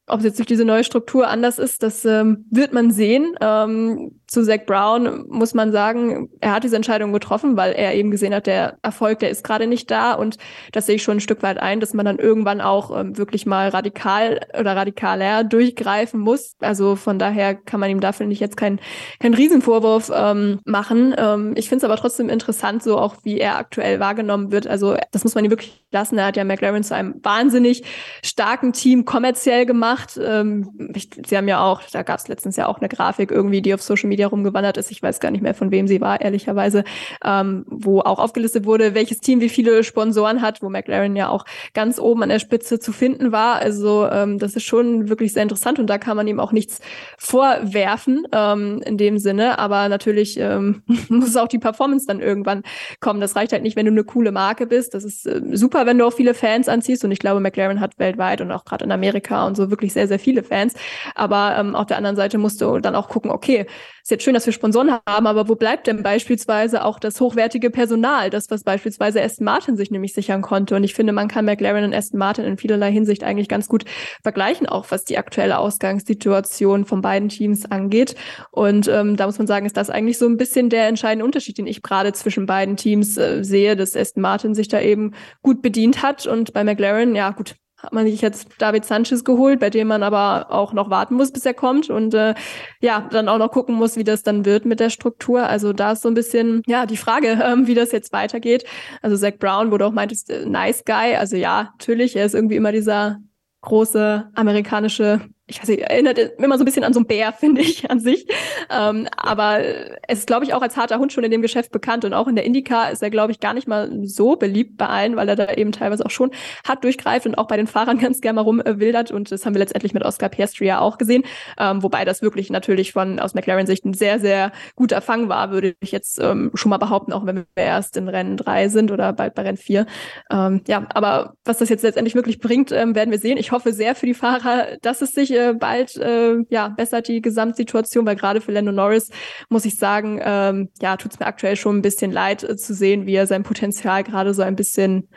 Ob es jetzt durch diese neue Struktur anders ist, das ähm, wird man sehen. Ähm, zu Zach Brown muss man sagen, er hat diese Entscheidung getroffen, weil er eben gesehen hat, der Erfolg, der ist gerade nicht da. Und das sehe ich schon ein Stück weit ein, dass man dann irgendwann auch ähm, wirklich mal radikal oder radikaler durchgreifen muss. Also von daher kann man ihm dafür nicht jetzt keinen kein Riesenvorwurf ähm, machen. Ähm, ich finde es aber trotzdem interessant, so auch wie er aktuell wahrgenommen wird. Also das muss man ihm wirklich lassen. Er hat ja McLaren zu einem wahnsinnig starken Team kommerziell gemacht. Ähm, ich, sie haben ja auch, da gab es letztens ja auch eine Grafik irgendwie, die auf Social Media rumgewandert ist. Ich weiß gar nicht mehr, von wem sie war, ehrlicherweise, ähm, wo auch aufgelistet wurde, welches Team wie viele Sponsoren hat, wo McLaren ja auch ganz oben an der Spitze zu finden war. Also ähm, das ist schon wirklich sehr interessant und da kann man ihm auch nichts vorwerfen ähm, in dem Sinne. Aber natürlich ähm, muss auch die Performance dann irgendwann kommen. Das reicht halt nicht, wenn du eine coole Marke bist. Das ist äh, super, wenn du auch viele Fans anziehst und ich glaube, McLaren hat weltweit und auch gerade in Amerika und so wirklich sehr, sehr viele Fans. Aber ähm, auf der anderen Seite musst du dann auch gucken, okay, ist jetzt schön, dass wir Sponsoren haben, aber wo bleibt denn beispielsweise auch das hochwertige Personal, das, was beispielsweise Aston Martin sich nämlich sichern konnte? Und ich finde, man kann McLaren und Aston Martin in vielerlei Hinsicht eigentlich ganz gut vergleichen, auch was die aktuelle Ausgangssituation von beiden Teams angeht. Und ähm, da muss man sagen, ist das eigentlich so ein bisschen der entscheidende Unterschied, den ich gerade zwischen beiden Teams äh, sehe, dass Aston Martin sich da eben gut bedient hat und bei McLaren, ja gut, hat man sich jetzt David Sanchez geholt, bei dem man aber auch noch warten muss, bis er kommt und äh, ja, dann auch noch gucken muss, wie das dann wird mit der Struktur. Also da ist so ein bisschen, ja, die Frage, ähm, wie das jetzt weitergeht. Also Zach Brown, wo du auch meintest, äh, nice guy. Also ja, natürlich, er ist irgendwie immer dieser große amerikanische ich weiß nicht, erinnert immer so ein bisschen an so einen Bär, finde ich, an sich. Ähm, aber es ist, glaube ich, auch als harter Hund schon in dem Geschäft bekannt. Und auch in der Indica ist er, glaube ich, gar nicht mal so beliebt bei allen, weil er da eben teilweise auch schon hart durchgreift und auch bei den Fahrern ganz gerne mal rumwildert. Und das haben wir letztendlich mit Oscar Piastri ja auch gesehen. Ähm, wobei das wirklich natürlich von aus McLaren-Sicht ein sehr, sehr guter Fang war, würde ich jetzt ähm, schon mal behaupten, auch wenn wir erst in Rennen 3 sind oder bald bei Rennen 4. Ähm, ja, aber was das jetzt letztendlich wirklich bringt, ähm, werden wir sehen. Ich hoffe sehr für die Fahrer, dass es sich äh, bald äh, ja bessert die Gesamtsituation, weil gerade für Lando Norris muss ich sagen, ähm, ja, tut es mir aktuell schon ein bisschen leid äh, zu sehen, wie er sein Potenzial gerade so ein bisschen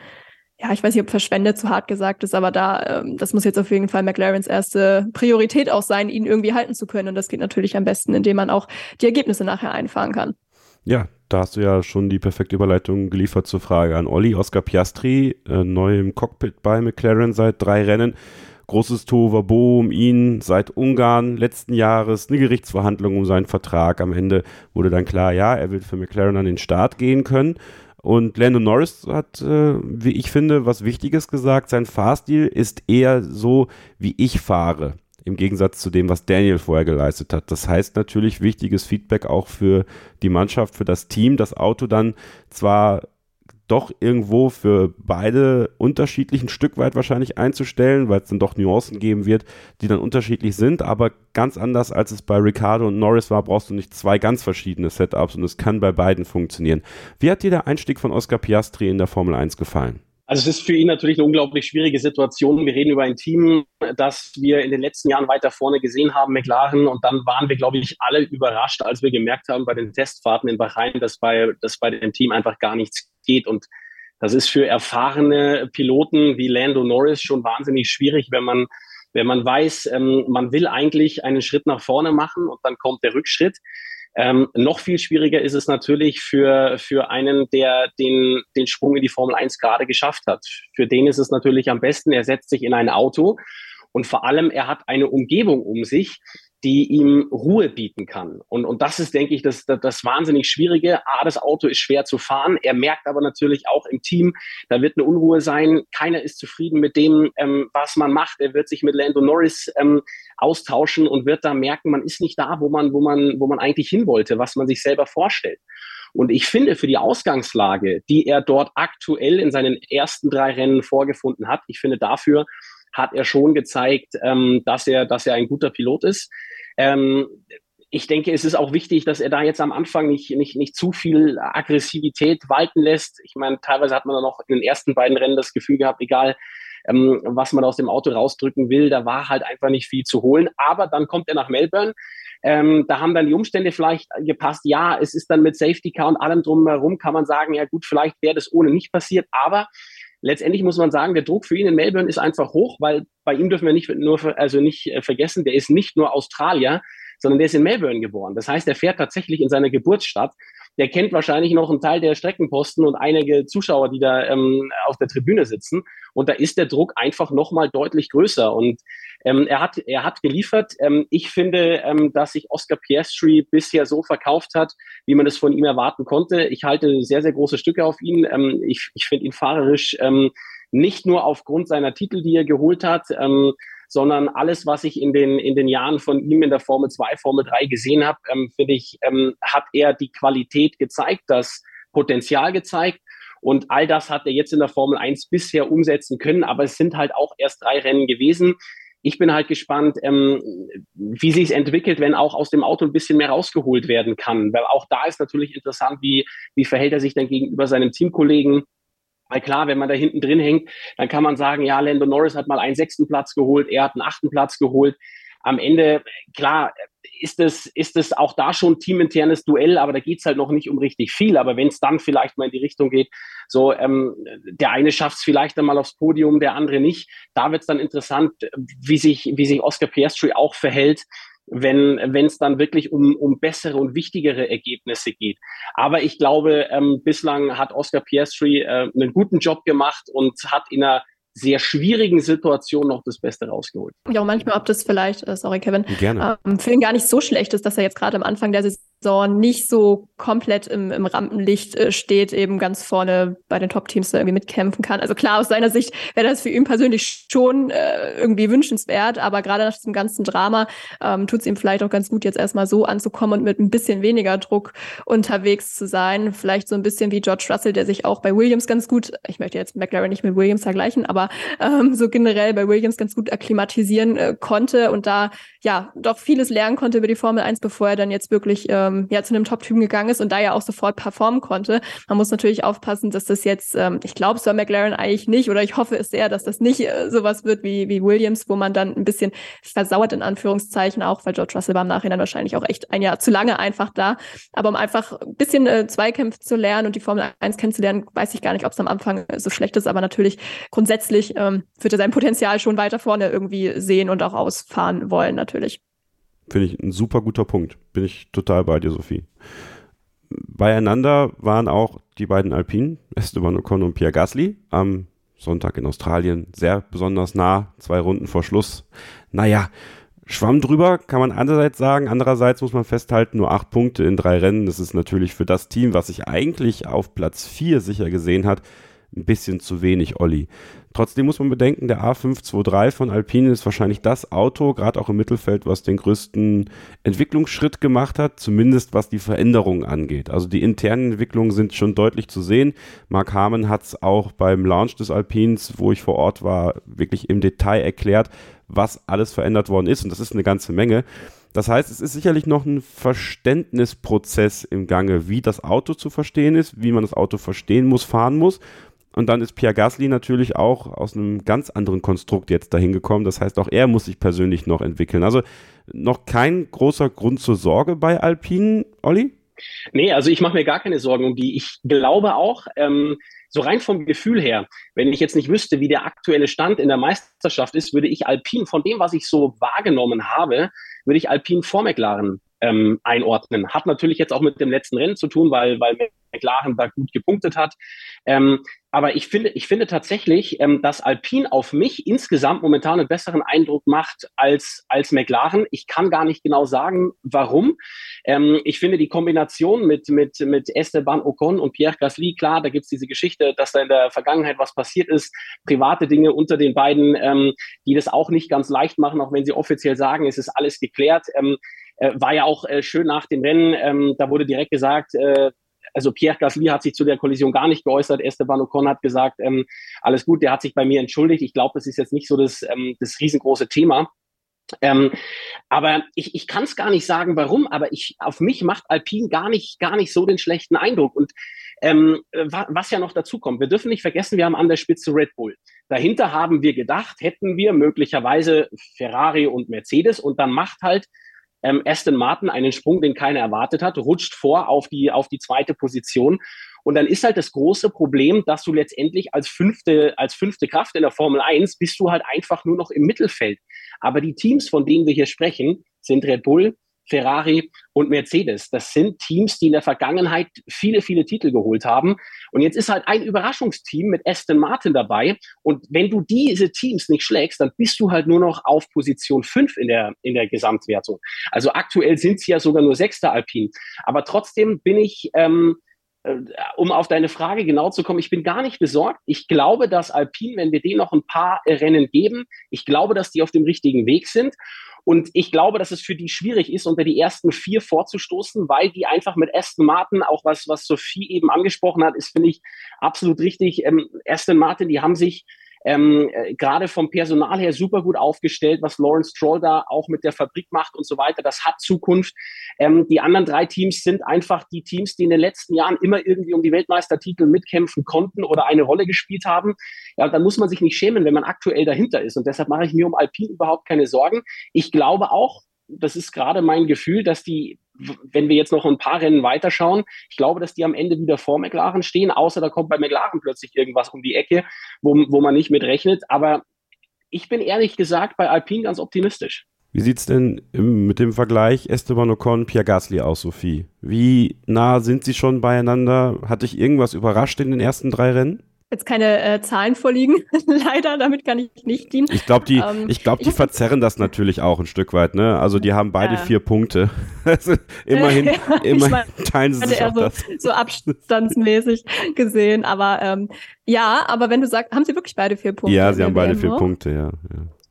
ja, ich weiß nicht, ob verschwendet zu hart gesagt ist, aber da, ähm, das muss jetzt auf jeden Fall McLarens erste Priorität auch sein, ihn irgendwie halten zu können. Und das geht natürlich am besten, indem man auch die Ergebnisse nachher einfahren kann. Ja, da hast du ja schon die perfekte Überleitung geliefert zur Frage an Olli. Oscar Piastri, äh, neu im Cockpit bei McLaren seit drei Rennen großes Tohuwabo um ihn seit Ungarn letzten Jahres, eine Gerichtsverhandlung um seinen Vertrag. Am Ende wurde dann klar, ja, er will für McLaren an den Start gehen können. Und Lando Norris hat, äh, wie ich finde, was Wichtiges gesagt. Sein Fahrstil ist eher so, wie ich fahre. Im Gegensatz zu dem, was Daniel vorher geleistet hat. Das heißt natürlich wichtiges Feedback auch für die Mannschaft, für das Team, das Auto dann zwar doch irgendwo für beide unterschiedlich ein Stück weit wahrscheinlich einzustellen, weil es dann doch Nuancen geben wird, die dann unterschiedlich sind. Aber ganz anders als es bei Ricardo und Norris war, brauchst du nicht zwei ganz verschiedene Setups und es kann bei beiden funktionieren. Wie hat dir der Einstieg von Oscar Piastri in der Formel 1 gefallen? Also es ist für ihn natürlich eine unglaublich schwierige Situation. Wir reden über ein Team, das wir in den letzten Jahren weiter vorne gesehen haben, McLaren. Und dann waren wir, glaube ich, alle überrascht, als wir gemerkt haben bei den Testfahrten in Bahrain, dass bei, dass bei dem Team einfach gar nichts geht. Und das ist für erfahrene Piloten wie Lando Norris schon wahnsinnig schwierig, wenn man, wenn man weiß, ähm, man will eigentlich einen Schritt nach vorne machen und dann kommt der Rückschritt. Ähm, noch viel schwieriger ist es natürlich für, für einen, der den, den Sprung in die Formel 1 gerade geschafft hat. Für den ist es natürlich am besten, er setzt sich in ein Auto Und vor allem, er hat eine Umgebung um sich, die ihm Ruhe bieten kann. Und, und das ist, denke ich, das, das, das wahnsinnig Schwierige. A, das Auto ist schwer zu fahren. Er merkt aber natürlich auch im Team, da wird eine Unruhe sein. Keiner ist zufrieden mit dem, ähm, was man macht. Er wird sich mit Lando Norris ähm, austauschen und wird da merken, man ist nicht da, wo man, wo man, wo man eigentlich hin wollte, was man sich selber vorstellt. Und ich finde für die Ausgangslage, die er dort aktuell in seinen ersten drei Rennen vorgefunden hat, ich finde dafür hat er schon gezeigt, ähm, dass er, dass er ein guter Pilot ist. Ähm, ich denke, es ist auch wichtig, dass er da jetzt am Anfang nicht, nicht, nicht zu viel Aggressivität walten lässt. Ich meine, teilweise hat man dann noch in den ersten beiden Rennen das Gefühl gehabt, egal ähm, was man aus dem Auto rausdrücken will, da war halt einfach nicht viel zu holen. Aber dann kommt er nach Melbourne. Ähm, da haben dann die Umstände vielleicht gepasst. Ja, es ist dann mit Safety Car und allem drumherum, kann man sagen, ja gut, vielleicht wäre das ohne nicht passiert. Aber letztendlich muss man sagen, der Druck für ihn in Melbourne ist einfach hoch, weil bei ihm dürfen wir nicht nur, also nicht äh, vergessen, der ist nicht nur Australier, sondern der ist in Melbourne geboren. Das heißt, er fährt tatsächlich in seiner Geburtsstadt. Der kennt wahrscheinlich noch einen Teil der Streckenposten und einige Zuschauer, die da ähm, auf der Tribüne sitzen. Und da ist der Druck einfach nochmal deutlich größer. Und ähm, er, hat, er hat geliefert. Ähm, ich finde, ähm, dass sich Oscar Piastri bisher so verkauft hat, wie man es von ihm erwarten konnte. Ich halte sehr, sehr große Stücke auf ihn. Ähm, ich ich finde ihn fahrerisch ähm, nicht nur aufgrund seiner Titel, die er geholt hat, ähm, sondern alles, was ich in den, in den Jahren von ihm in der Formel 2, Formel 3 gesehen habe, ähm, finde ich, ähm, hat er die Qualität gezeigt, das Potenzial gezeigt. Und all das hat er jetzt in der Formel 1 bisher umsetzen können, aber es sind halt auch erst drei Rennen gewesen. Ich bin halt gespannt, ähm, wie sich es entwickelt, wenn auch aus dem Auto ein bisschen mehr rausgeholt werden kann. Weil auch da ist natürlich interessant, wie, wie verhält er sich dann gegenüber seinem Teamkollegen. Weil klar, wenn man da hinten drin hängt, dann kann man sagen, ja, Lando Norris hat mal einen sechsten Platz geholt, er hat einen achten Platz geholt. Am Ende, klar, ist es, ist es auch da schon teaminternes Duell, aber da geht's halt noch nicht um richtig viel. Aber wenn es dann vielleicht mal in die Richtung geht, so ähm, der eine schafft es vielleicht einmal aufs Podium, der andere nicht, da wird's dann interessant, wie sich, wie sich Oscar Piastri auch verhält wenn wenn es dann wirklich um, um bessere und wichtigere Ergebnisse geht. Aber ich glaube, ähm, bislang hat Oscar Piastri äh, einen guten Job gemacht und hat in einer sehr schwierigen Situation noch das Beste rausgeholt. Ja, manchmal, ob das vielleicht, äh, sorry Kevin, Gerne. Ähm, für ihn gar nicht so schlecht ist, dass er jetzt gerade am Anfang der Saison Saison nicht so komplett im, im Rampenlicht äh, steht, eben ganz vorne bei den Top-Teams da irgendwie mitkämpfen kann. Also klar, aus seiner Sicht wäre das für ihn persönlich schon äh, irgendwie wünschenswert, aber gerade nach diesem ganzen Drama ähm, tut es ihm vielleicht auch ganz gut, jetzt erstmal so anzukommen und mit ein bisschen weniger Druck unterwegs zu sein. Vielleicht so ein bisschen wie George Russell, der sich auch bei Williams ganz gut, ich möchte jetzt McLaren nicht mit Williams vergleichen, aber ähm, so generell bei Williams ganz gut akklimatisieren äh, konnte und da ja doch vieles lernen konnte über die Formel 1, bevor er dann jetzt wirklich ähm, ähm, ja zu einem Top-Typen gegangen ist und da ja auch sofort performen konnte. Man muss natürlich aufpassen, dass das jetzt, ähm, ich glaube, Sir McLaren eigentlich nicht, oder ich hoffe es sehr, dass das nicht äh, sowas wird wie, wie Williams, wo man dann ein bisschen versauert in Anführungszeichen, auch weil George Russell war im Nachhinein wahrscheinlich auch echt ein Jahr zu lange einfach da. Aber um einfach ein bisschen äh, Zweikämpfe zu lernen und die Formel 1 kennenzulernen, weiß ich gar nicht, ob es am Anfang so schlecht ist, aber natürlich grundsätzlich ähm, wird er sein Potenzial schon weiter vorne irgendwie sehen und auch ausfahren wollen, natürlich. Finde ich ein super guter Punkt. Bin ich total bei dir, Sophie. Beieinander waren auch die beiden Alpinen, Esteban Ocon und Pierre Gasly, am Sonntag in Australien sehr besonders nah, zwei Runden vor Schluss. Naja, Schwamm drüber, kann man einerseits sagen. Andererseits muss man festhalten, nur acht Punkte in drei Rennen. Das ist natürlich für das Team, was sich eigentlich auf Platz vier sicher gesehen hat, ein bisschen zu wenig, Olli. Trotzdem muss man bedenken, der A523 von Alpine ist wahrscheinlich das Auto, gerade auch im Mittelfeld, was den größten Entwicklungsschritt gemacht hat, zumindest was die Veränderungen angeht. Also die internen Entwicklungen sind schon deutlich zu sehen. Mark Harmon hat es auch beim Launch des Alpins, wo ich vor Ort war, wirklich im Detail erklärt, was alles verändert worden ist. Und das ist eine ganze Menge. Das heißt, es ist sicherlich noch ein Verständnisprozess im Gange, wie das Auto zu verstehen ist, wie man das Auto verstehen muss, fahren muss. Und dann ist Pierre Gasly natürlich auch aus einem ganz anderen Konstrukt jetzt dahin gekommen. Das heißt, auch er muss sich persönlich noch entwickeln. Also noch kein großer Grund zur Sorge bei Alpinen, Olli? Nee, also ich mache mir gar keine Sorgen um die. Ich glaube auch, ähm, so rein vom Gefühl her, wenn ich jetzt nicht wüsste, wie der aktuelle Stand in der Meisterschaft ist, würde ich Alpine von dem, was ich so wahrgenommen habe, würde ich Alpine vor McLaren ähm, einordnen. Hat natürlich jetzt auch mit dem letzten Rennen zu tun, weil, weil McLaren da gut gepunktet hat. Ähm, aber ich finde, ich finde tatsächlich, ähm, dass Alpine auf mich insgesamt momentan einen besseren Eindruck macht als, als McLaren. Ich kann gar nicht genau sagen, warum. Ähm, ich finde die Kombination mit, mit, mit Esteban Ocon und Pierre Gasly, klar, da gibt's diese Geschichte, dass da in der Vergangenheit was passiert ist, private Dinge unter den beiden, ähm, die das auch nicht ganz leicht machen, auch wenn sie offiziell sagen, es ist alles geklärt. Ähm, äh, war ja auch äh, schön nach dem Rennen. Ähm, da wurde direkt gesagt, äh, also Pierre Gasly hat sich zu der Kollision gar nicht geäußert. Esteban Ocon hat gesagt, ähm, alles gut, der hat sich bei mir entschuldigt. Ich glaube, das ist jetzt nicht so das, ähm, das riesengroße Thema. Ähm, aber ich, ich kann es gar nicht sagen, warum, aber ich, auf mich macht Alpine gar nicht, gar nicht so den schlechten Eindruck. Und ähm, was ja noch dazu kommt, wir dürfen nicht vergessen, wir haben an der Spitze Red Bull. Dahinter haben wir gedacht, hätten wir möglicherweise Ferrari und Mercedes und dann macht halt ähm, Aston Martin einen Sprung, den keiner erwartet hat, rutscht vor auf die, auf die zweite Position. Und dann ist halt das große Problem, dass du letztendlich als fünfte, als fünfte Kraft in der Formel 1 bist du halt einfach nur noch im Mittelfeld. Aber die Teams, von denen wir hier sprechen, sind Red Bull, Ferrari und Mercedes. Das sind Teams, die in der Vergangenheit viele, viele Titel geholt haben. Und jetzt ist halt ein Überraschungsteam mit Aston Martin dabei. Und wenn du diese Teams nicht schlägst, dann bist du halt nur noch auf Position 5 in der, in der Gesamtwertung. Also aktuell sind sie ja sogar nur Sechster Alpin. Aber trotzdem bin ich, ähm, äh, um auf deine Frage genau zu kommen, ich bin gar nicht besorgt. Ich glaube, dass Alpine, wenn wir denen noch ein paar Rennen geben, ich glaube, dass die auf dem richtigen Weg sind. Und ich glaube, dass es für die schwierig ist, unter die ersten vier vorzustoßen, weil die einfach mit Aston Martin, auch was, was Sophie eben angesprochen hat, ist, finde ich, absolut richtig. Ähm, Aston Martin, die haben sich ähm, äh, gerade vom Personal her super gut aufgestellt, was Lawrence Stroll da auch mit der Fabrik macht und so weiter. Das hat Zukunft. Ähm, die anderen drei Teams sind einfach die Teams, die in den letzten Jahren immer irgendwie um die Weltmeistertitel mitkämpfen konnten oder eine Rolle gespielt haben. Ja, dann muss man sich nicht schämen, wenn man aktuell dahinter ist. Und deshalb mache ich mir um Alpine überhaupt keine Sorgen. Ich glaube auch, das ist gerade mein Gefühl, dass die wenn wir jetzt noch ein paar Rennen weiterschauen, ich glaube, dass die am Ende wieder vor McLaren stehen, außer da kommt bei McLaren plötzlich irgendwas um die Ecke, wo, wo man nicht mit rechnet. Aber ich bin ehrlich gesagt bei Alpine ganz optimistisch. Wie sieht es denn im, mit dem Vergleich Esteban Ocon, Pierre Gasly aus, Sophie? Wie nah sind sie schon beieinander? Hat dich irgendwas überrascht in den ersten drei Rennen? Jetzt keine äh, Zahlen vorliegen, leider, damit kann ich nicht dienen. Ich glaube, die, ähm, ich glaub, die ich verzerren das natürlich auch ein Stück weit, ne? Also die haben beide ja. vier Punkte. also immerhin, ja, immerhin mein, teilen sie sich auch so, das. So abstandsmäßig gesehen, aber ähm, ja, aber wenn du sagst, haben sie wirklich beide vier Punkte? Ja, sie haben beide vier Punkte, ja.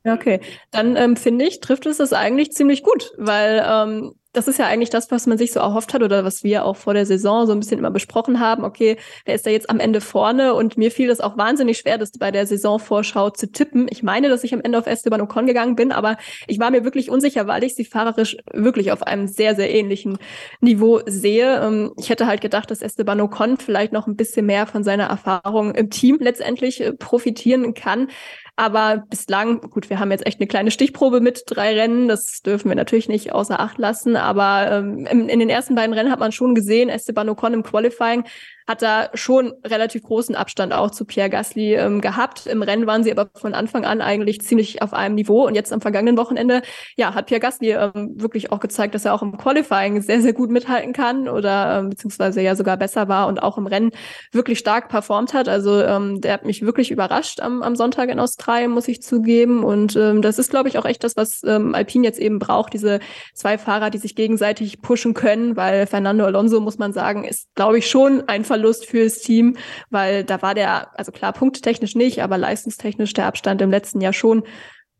ja. Okay, dann ähm, finde ich, trifft es das eigentlich ziemlich gut, weil ähm, das ist ja eigentlich das, was man sich so erhofft hat oder was wir auch vor der Saison so ein bisschen immer besprochen haben. Okay, wer ist da jetzt am Ende vorne? Und mir fiel es auch wahnsinnig schwer, das bei der Saisonvorschau zu tippen. Ich meine, dass ich am Ende auf Esteban Ocon gegangen bin, aber ich war mir wirklich unsicher, weil ich sie fahrerisch wirklich auf einem sehr, sehr ähnlichen Niveau sehe. Ähm, ich hätte halt gedacht, dass Esteban Ocon vielleicht noch ein bisschen mehr von seiner Erfahrung im Team letztendlich äh, profitieren kann. Aber bislang, gut, wir haben jetzt echt eine kleine Stichprobe mit drei Rennen. Das dürfen wir natürlich nicht außer Acht lassen. Aber ähm, in, in den ersten beiden Rennen hat man schon gesehen, Esteban Ocon im Qualifying hat da schon relativ großen Abstand auch zu Pierre Gasly ähm, gehabt. Im Rennen waren sie aber von Anfang an eigentlich ziemlich auf einem Niveau. Und jetzt am vergangenen Wochenende, ja, hat Pierre Gasly ähm, wirklich auch gezeigt, dass er auch im Qualifying sehr, sehr gut mithalten kann oder ähm, beziehungsweise ja sogar besser war und auch im Rennen wirklich stark performt hat. Also ähm, der hat mich wirklich überrascht am, am Sonntag in Australien, muss ich zugeben. Und ähm, das ist, glaube ich, auch echt das, was ähm, Alpine jetzt eben braucht, diese zwei Fahrer, die sich gegenseitig pushen können, weil Fernando Alonso, muss man sagen, ist, glaube ich, schon einfach Verlust fürs Team, weil da war der, also klar, punkttechnisch nicht, aber leistungstechnisch der Abstand im letzten Jahr schon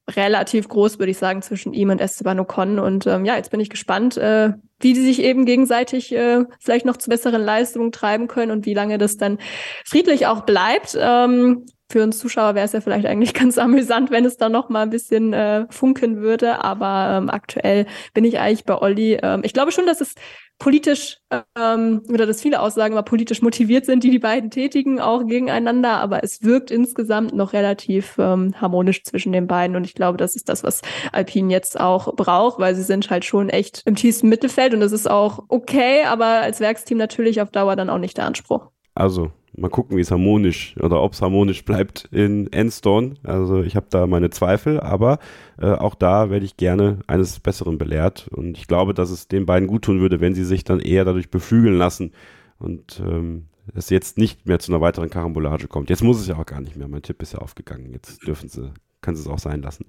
relativ groß, würde ich sagen, zwischen ihm und Esteban Ocon. Und ähm, ja, jetzt bin ich gespannt, äh, wie die sich eben gegenseitig äh, vielleicht noch zu besseren Leistungen treiben können und wie lange das dann friedlich auch bleibt. Ähm, für uns Zuschauer wäre es ja vielleicht eigentlich ganz amüsant, wenn es da noch mal ein bisschen äh, funken würde. Aber ähm, aktuell bin ich eigentlich bei Olli. Ähm, ich glaube schon, dass es politisch ähm, oder dass viele Aussagen immer politisch motiviert sind, die die beiden tätigen, auch gegeneinander. Aber es wirkt insgesamt noch relativ ähm, harmonisch zwischen den beiden. Und ich glaube, das ist das, was Alpine jetzt auch braucht, weil sie sind halt schon echt im tiefsten Mittelfeld und das ist auch okay, aber als Werksteam natürlich auf Dauer dann auch nicht der Anspruch. Also mal gucken, wie es harmonisch oder ob es harmonisch bleibt in Endstone. Also ich habe da meine Zweifel, aber äh, auch da werde ich gerne eines Besseren belehrt. Und ich glaube, dass es den beiden gut tun würde, wenn sie sich dann eher dadurch beflügeln lassen und ähm, es jetzt nicht mehr zu einer weiteren Karambolage kommt. Jetzt muss es ja auch gar nicht mehr. Mein Tipp ist ja aufgegangen. Jetzt dürfen sie kann es auch sein lassen.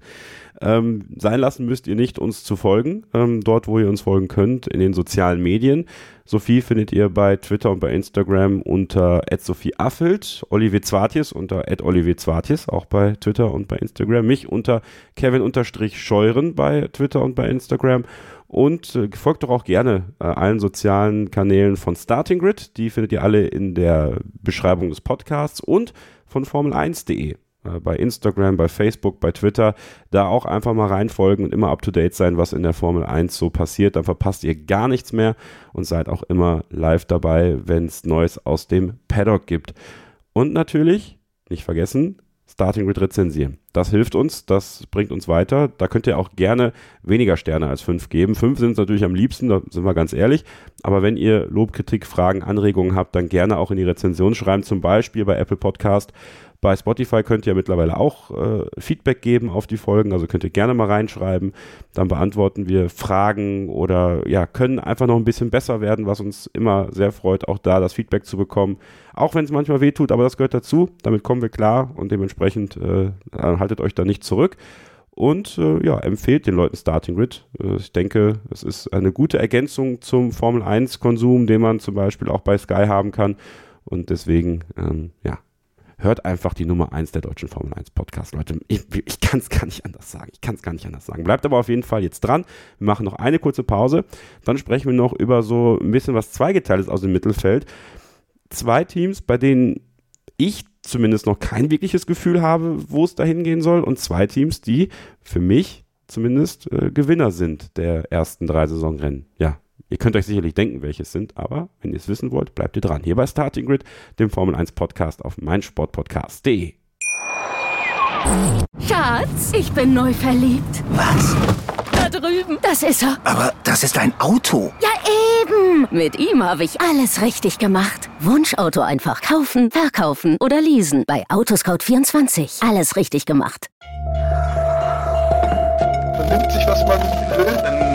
Ähm, sein lassen müsst ihr nicht, uns zu folgen, ähm, dort, wo ihr uns folgen könnt, in den sozialen Medien. Sophie findet ihr bei Twitter und bei Instagram unter @sophieaffelt, Olivier Zwartjes unter Olivier Zwartjes, auch bei Twitter und bei Instagram, mich unter Kevin-Scheuren bei Twitter und bei Instagram und äh, folgt doch auch gerne äh, allen sozialen Kanälen von Starting Grid. Die findet ihr alle in der Beschreibung des Podcasts und von Formel1.de. Äh, bei Instagram, bei Facebook, bei Twitter, da auch einfach mal reinfolgen und immer up to date sein, was in der Formel 1 so passiert. Dann verpasst ihr gar nichts mehr und seid auch immer live dabei, wenn es Neues aus dem Paddock gibt. Und natürlich, nicht vergessen, Starting Grid rezensieren. Das hilft uns, das bringt uns weiter. Da könnt ihr auch gerne weniger Sterne als fünf geben. Fünf sind es natürlich am liebsten, da sind wir ganz ehrlich. Aber wenn ihr Lob, Kritik, Fragen, Anregungen habt, dann gerne auch in die Rezension schreiben, zum Beispiel bei Apple Podcast bei Spotify könnt ihr mittlerweile auch äh, Feedback geben auf die Folgen, also könnt ihr gerne mal reinschreiben. Dann beantworten wir Fragen oder ja, können einfach noch ein bisschen besser werden, was uns immer sehr freut, auch da das Feedback zu bekommen. Auch wenn es manchmal wehtut, aber das gehört dazu. Damit kommen wir klar und dementsprechend äh, haltet euch da nicht zurück und äh, ja, empfehlt den Leuten Starting Grid. Äh, ich denke, es ist eine gute Ergänzung zum Formel 1 Konsum, den man zum Beispiel auch bei Sky haben kann. Und deswegen, ähm, ja, hört einfach die Nummer 1 der deutschen Formel 1 Podcast, Leute. Ich, ich kann es gar nicht anders sagen. Ich kann es gar nicht anders sagen. Bleibt aber auf jeden Fall jetzt dran. Wir machen noch eine kurze Pause. Dann sprechen wir noch über so ein bisschen was Zweigeteiltes aus dem Mittelfeld. Zwei Teams, bei denen ich zumindest noch kein wirkliches Gefühl habe, wo es dahin gehen soll. Und zwei Teams, die für mich zumindest äh, Gewinner sind der ersten drei Saisonrennen. Ja, Ihr könnt euch sicherlich denken, welche es sind, aber wenn ihr es wissen wollt, bleibt ihr dran. Hier bei Starting Grid, dem Formel 1 Podcast auf meinsportpodcast.de. Schatz, ich bin neu verliebt. Was? Da drüben. Das ist er. Aber das ist ein Auto. Ja, eben. Mit ihm habe ich alles richtig gemacht. Wunschauto einfach kaufen, verkaufen oder leasen. Bei Autoscout24. Alles richtig gemacht. Man nimmt sich, was man will,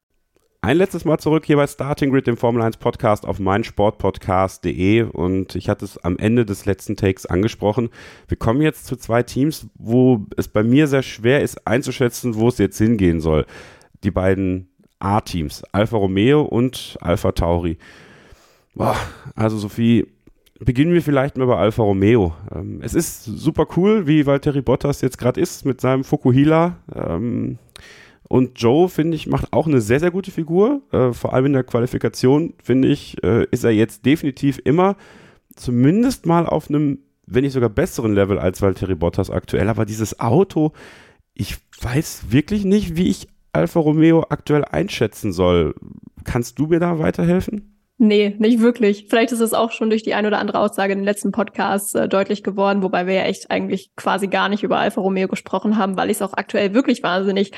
Ein letztes Mal zurück hier bei Starting Grid, dem Formel 1 Podcast auf meinsportpodcast.de und ich hatte es am Ende des letzten Takes angesprochen. Wir kommen jetzt zu zwei Teams, wo es bei mir sehr schwer ist einzuschätzen, wo es jetzt hingehen soll. Die beiden A-Teams, Alfa Romeo und Alfa Tauri. Boah, also Sophie, beginnen wir vielleicht mal bei Alfa Romeo. Ähm, es ist super cool, wie Valtteri Bottas jetzt gerade ist mit seinem Fukuhila. Ähm, und Joe, finde ich, macht auch eine sehr, sehr gute Figur. Äh, vor allem in der Qualifikation, finde ich, äh, ist er jetzt definitiv immer zumindest mal auf einem, wenn nicht sogar besseren Level als Valtteri Bottas aktuell. Aber dieses Auto, ich weiß wirklich nicht, wie ich Alfa Romeo aktuell einschätzen soll. Kannst du mir da weiterhelfen? Nee, nicht wirklich. Vielleicht ist es auch schon durch die ein oder andere Aussage in den letzten Podcasts äh, deutlich geworden, wobei wir ja echt eigentlich quasi gar nicht über Alfa Romeo gesprochen haben, weil ich es auch aktuell wirklich wahnsinnig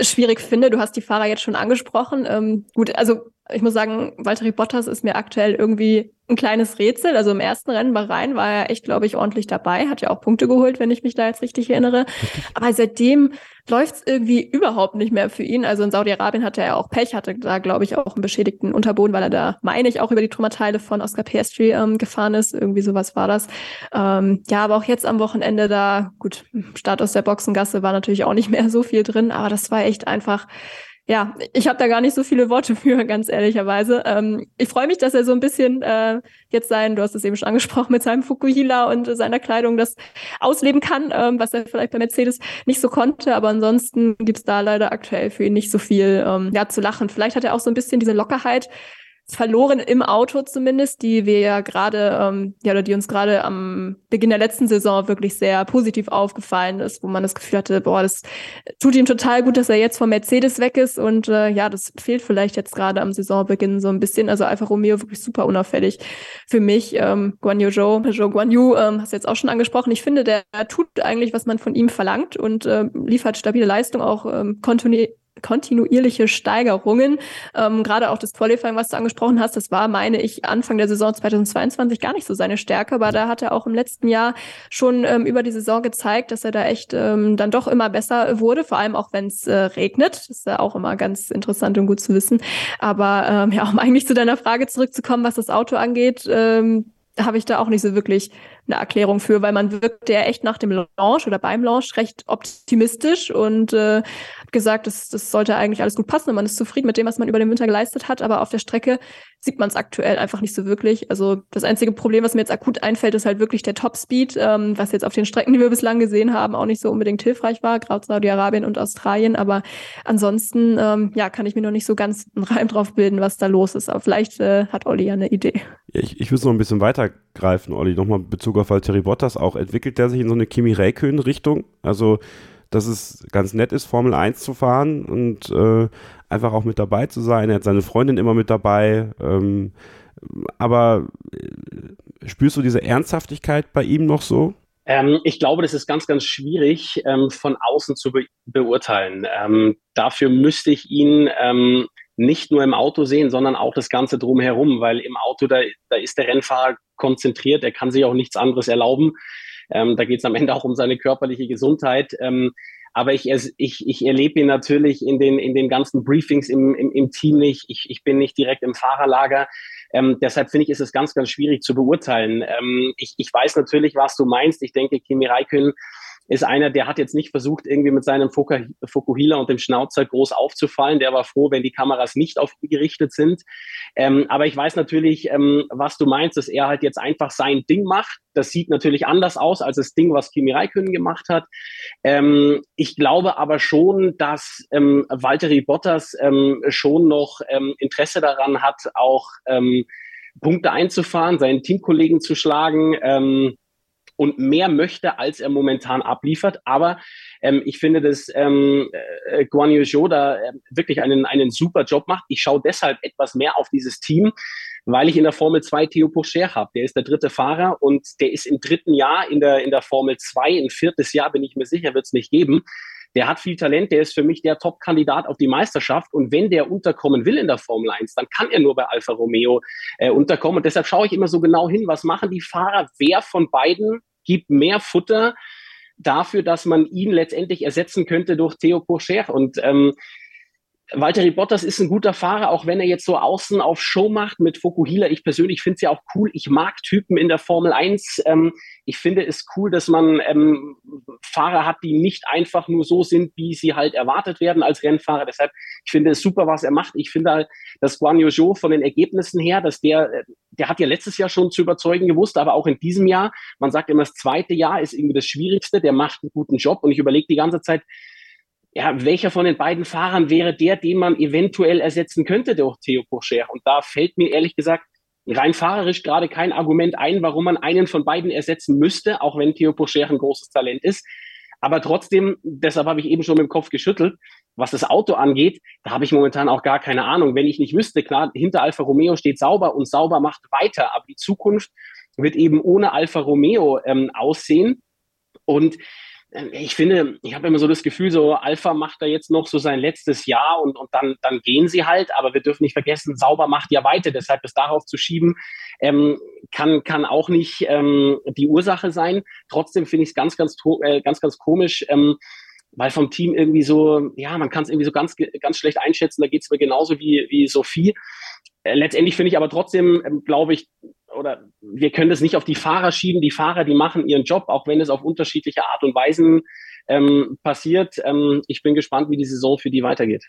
schwierig finde. Du hast die Fahrer jetzt schon angesprochen. Ähm, gut, also ich muss sagen, Valtteri Bottas ist mir aktuell irgendwie ein kleines Rätsel. Also im ersten Rennen bei Rhein war er echt, glaube ich, ordentlich dabei, hat ja auch Punkte geholt, wenn ich mich da jetzt richtig erinnere. Aber seitdem läuft es irgendwie überhaupt nicht mehr für ihn. Also in Saudi-Arabien hatte er auch Pech, hatte da, glaube ich, auch einen beschädigten Unterboden, weil er da, meine ich, auch über die Trümmerteile von Oscar Piastri ähm, gefahren ist. Irgendwie sowas war das. Ähm, ja, aber auch jetzt am Wochenende da, gut, Start aus der Boxengasse war natürlich auch nicht mehr so viel drin, aber das war echt einfach ja, ich habe da gar nicht so viele Worte für, ganz ehrlicherweise. Ähm, ich freue mich, dass er so ein bisschen äh, jetzt sein, du hast es eben schon angesprochen, mit seinem Fukuhila und seiner Kleidung das ausleben kann, ähm, was er vielleicht bei Mercedes nicht so konnte. Aber ansonsten gibt's da leider aktuell für ihn nicht so viel ähm, ja, zu lachen. Vielleicht hat er auch so ein bisschen diese Lockerheit, verloren im Auto zumindest, die wir ja gerade, ähm, ja, oder die uns gerade am Beginn der letzten Saison wirklich sehr positiv aufgefallen ist, wo man das Gefühl hatte, boah, das tut ihm total gut, dass er jetzt vom Mercedes weg ist und äh, ja, das fehlt vielleicht jetzt gerade am Saisonbeginn so ein bisschen. Also Alfa Romeo wirklich super unauffällig für mich. Ähm, Guan Yu Zhou, Zhou Guan Yu, ähm, hast du jetzt auch schon angesprochen. Ich finde, der tut eigentlich, was man von ihm verlangt und äh, liefert stabile Leistung, auch ähm, kontinuierlich kontinuierliche Steigerungen. Ähm, Gerade auch das Qualifying, was du angesprochen hast, das war, meine ich, Anfang der Saison 2022 gar nicht so seine Stärke, aber da hat er auch im letzten Jahr schon ähm, über die Saison gezeigt, dass er da echt ähm, dann doch immer besser wurde, vor allem auch wenn es äh, regnet. Das ist ja auch immer ganz interessant und gut zu wissen. Aber ähm, ja, um eigentlich zu deiner Frage zurückzukommen, was das Auto angeht, ähm, habe ich da auch nicht so wirklich eine Erklärung für, weil man wirkte ja echt nach dem Launch oder beim Launch recht optimistisch und äh, gesagt, das, das sollte eigentlich alles gut passen und man ist zufrieden mit dem, was man über den Winter geleistet hat, aber auf der Strecke sieht man es aktuell einfach nicht so wirklich. Also das einzige Problem, was mir jetzt akut einfällt, ist halt wirklich der Topspeed, ähm, was jetzt auf den Strecken, die wir bislang gesehen haben, auch nicht so unbedingt hilfreich war, gerade Saudi-Arabien und Australien, aber ansonsten, ähm, ja, kann ich mir noch nicht so ganz einen Reim drauf bilden, was da los ist, aber vielleicht äh, hat Olli ja eine Idee. Ja, ich, ich es noch ein bisschen weitergreifen, Olli, nochmal Bezug auf Valtteri Bottas auch. Entwickelt der sich in so eine Kimi Räikkönen-Richtung? Also, dass es ganz nett ist, Formel 1 zu fahren und äh, einfach auch mit dabei zu sein. Er hat seine Freundin immer mit dabei. Ähm, aber äh, spürst du diese Ernsthaftigkeit bei ihm noch so? Ähm, ich glaube, das ist ganz, ganz schwierig ähm, von außen zu be beurteilen. Ähm, dafür müsste ich ihn ähm, nicht nur im Auto sehen, sondern auch das Ganze drumherum, weil im Auto, da, da ist der Rennfahrer konzentriert, er kann sich auch nichts anderes erlauben. Ähm, da geht es am Ende auch um seine körperliche Gesundheit. Ähm, aber ich, ich, ich erlebe ihn natürlich in den, in den ganzen Briefings im, im, im Team nicht. Ich, ich bin nicht direkt im Fahrerlager. Ähm, deshalb finde ich, ist es ganz, ganz schwierig zu beurteilen. Ähm, ich, ich weiß natürlich, was du meinst. Ich denke, Kimi Räikkönen ist einer, der hat jetzt nicht versucht, irgendwie mit seinem Fokuhila und dem Schnauzer groß aufzufallen. Der war froh, wenn die Kameras nicht auf ihn gerichtet sind. Ähm, aber ich weiß natürlich, ähm, was du meinst, dass er halt jetzt einfach sein Ding macht. Das sieht natürlich anders aus als das Ding, was Kimi Räikkönen gemacht hat. Ähm, ich glaube aber schon, dass ähm, Valtteri Bottas ähm, schon noch ähm, Interesse daran hat, auch ähm, Punkte einzufahren, seinen Teamkollegen zu schlagen. Und mehr möchte, als er momentan abliefert. Aber ähm, ich finde, dass ähm, äh, Guan Yu Zhou da äh, wirklich einen, einen super Job macht. Ich schaue deshalb etwas mehr auf dieses Team, weil ich in der Formel 2 Theo Pocher habe. Der ist der dritte Fahrer und der ist im dritten Jahr in der, in der Formel 2. Ein viertes Jahr bin ich mir sicher, wird es nicht geben. Der hat viel Talent, der ist für mich der Top-Kandidat auf die Meisterschaft. Und wenn der unterkommen will in der Formel 1, dann kann er nur bei Alfa Romeo äh, unterkommen. Und deshalb schaue ich immer so genau hin, was machen die Fahrer, wer von beiden gibt mehr Futter dafür, dass man ihn letztendlich ersetzen könnte durch Theo Pocher. Und ähm, Valtteri Bottas ist ein guter Fahrer, auch wenn er jetzt so außen auf Show macht mit Fokuhila. Ich persönlich finde es ja auch cool. Ich mag Typen in der Formel 1. Ähm, ich finde es cool, dass man ähm, Fahrer hat, die nicht einfach nur so sind, wie sie halt erwartet werden als Rennfahrer. Deshalb, ich finde es super, was er macht. Ich finde halt, dass Guan Yu Zhou von den Ergebnissen her, dass der, der hat ja letztes Jahr schon zu überzeugen gewusst, aber auch in diesem Jahr, man sagt immer, das zweite Jahr ist irgendwie das Schwierigste. Der macht einen guten Job und ich überlege die ganze Zeit, ja, welcher von den beiden Fahrern wäre der, den man eventuell ersetzen könnte durch Theo Pocher? Und da fällt mir ehrlich gesagt rein fahrerisch gerade kein Argument ein, warum man einen von beiden ersetzen müsste, auch wenn Theo Pocher ein großes Talent ist. Aber trotzdem, deshalb habe ich eben schon mit dem Kopf geschüttelt, was das Auto angeht, da habe ich momentan auch gar keine Ahnung. Wenn ich nicht wüsste, klar, hinter Alfa Romeo steht sauber und sauber macht weiter, aber die Zukunft wird eben ohne Alfa Romeo ähm, aussehen. Und ich finde, ich habe immer so das Gefühl, so Alpha macht da jetzt noch so sein letztes Jahr und, und dann, dann gehen sie halt, aber wir dürfen nicht vergessen, sauber macht ja weiter, deshalb es darauf zu schieben, ähm, kann, kann auch nicht ähm, die Ursache sein. Trotzdem finde ich es ganz, ganz, äh, ganz, ganz komisch, ähm, weil vom Team irgendwie so, ja, man kann es irgendwie so ganz, ganz schlecht einschätzen, da geht es mir genauso wie, wie Sophie. Äh, letztendlich finde ich aber trotzdem, ähm, glaube ich, oder wir können das nicht auf die Fahrer schieben. Die Fahrer, die machen ihren Job, auch wenn es auf unterschiedliche Art und Weisen ähm, passiert. Ähm, ich bin gespannt, wie die Saison für die weitergeht.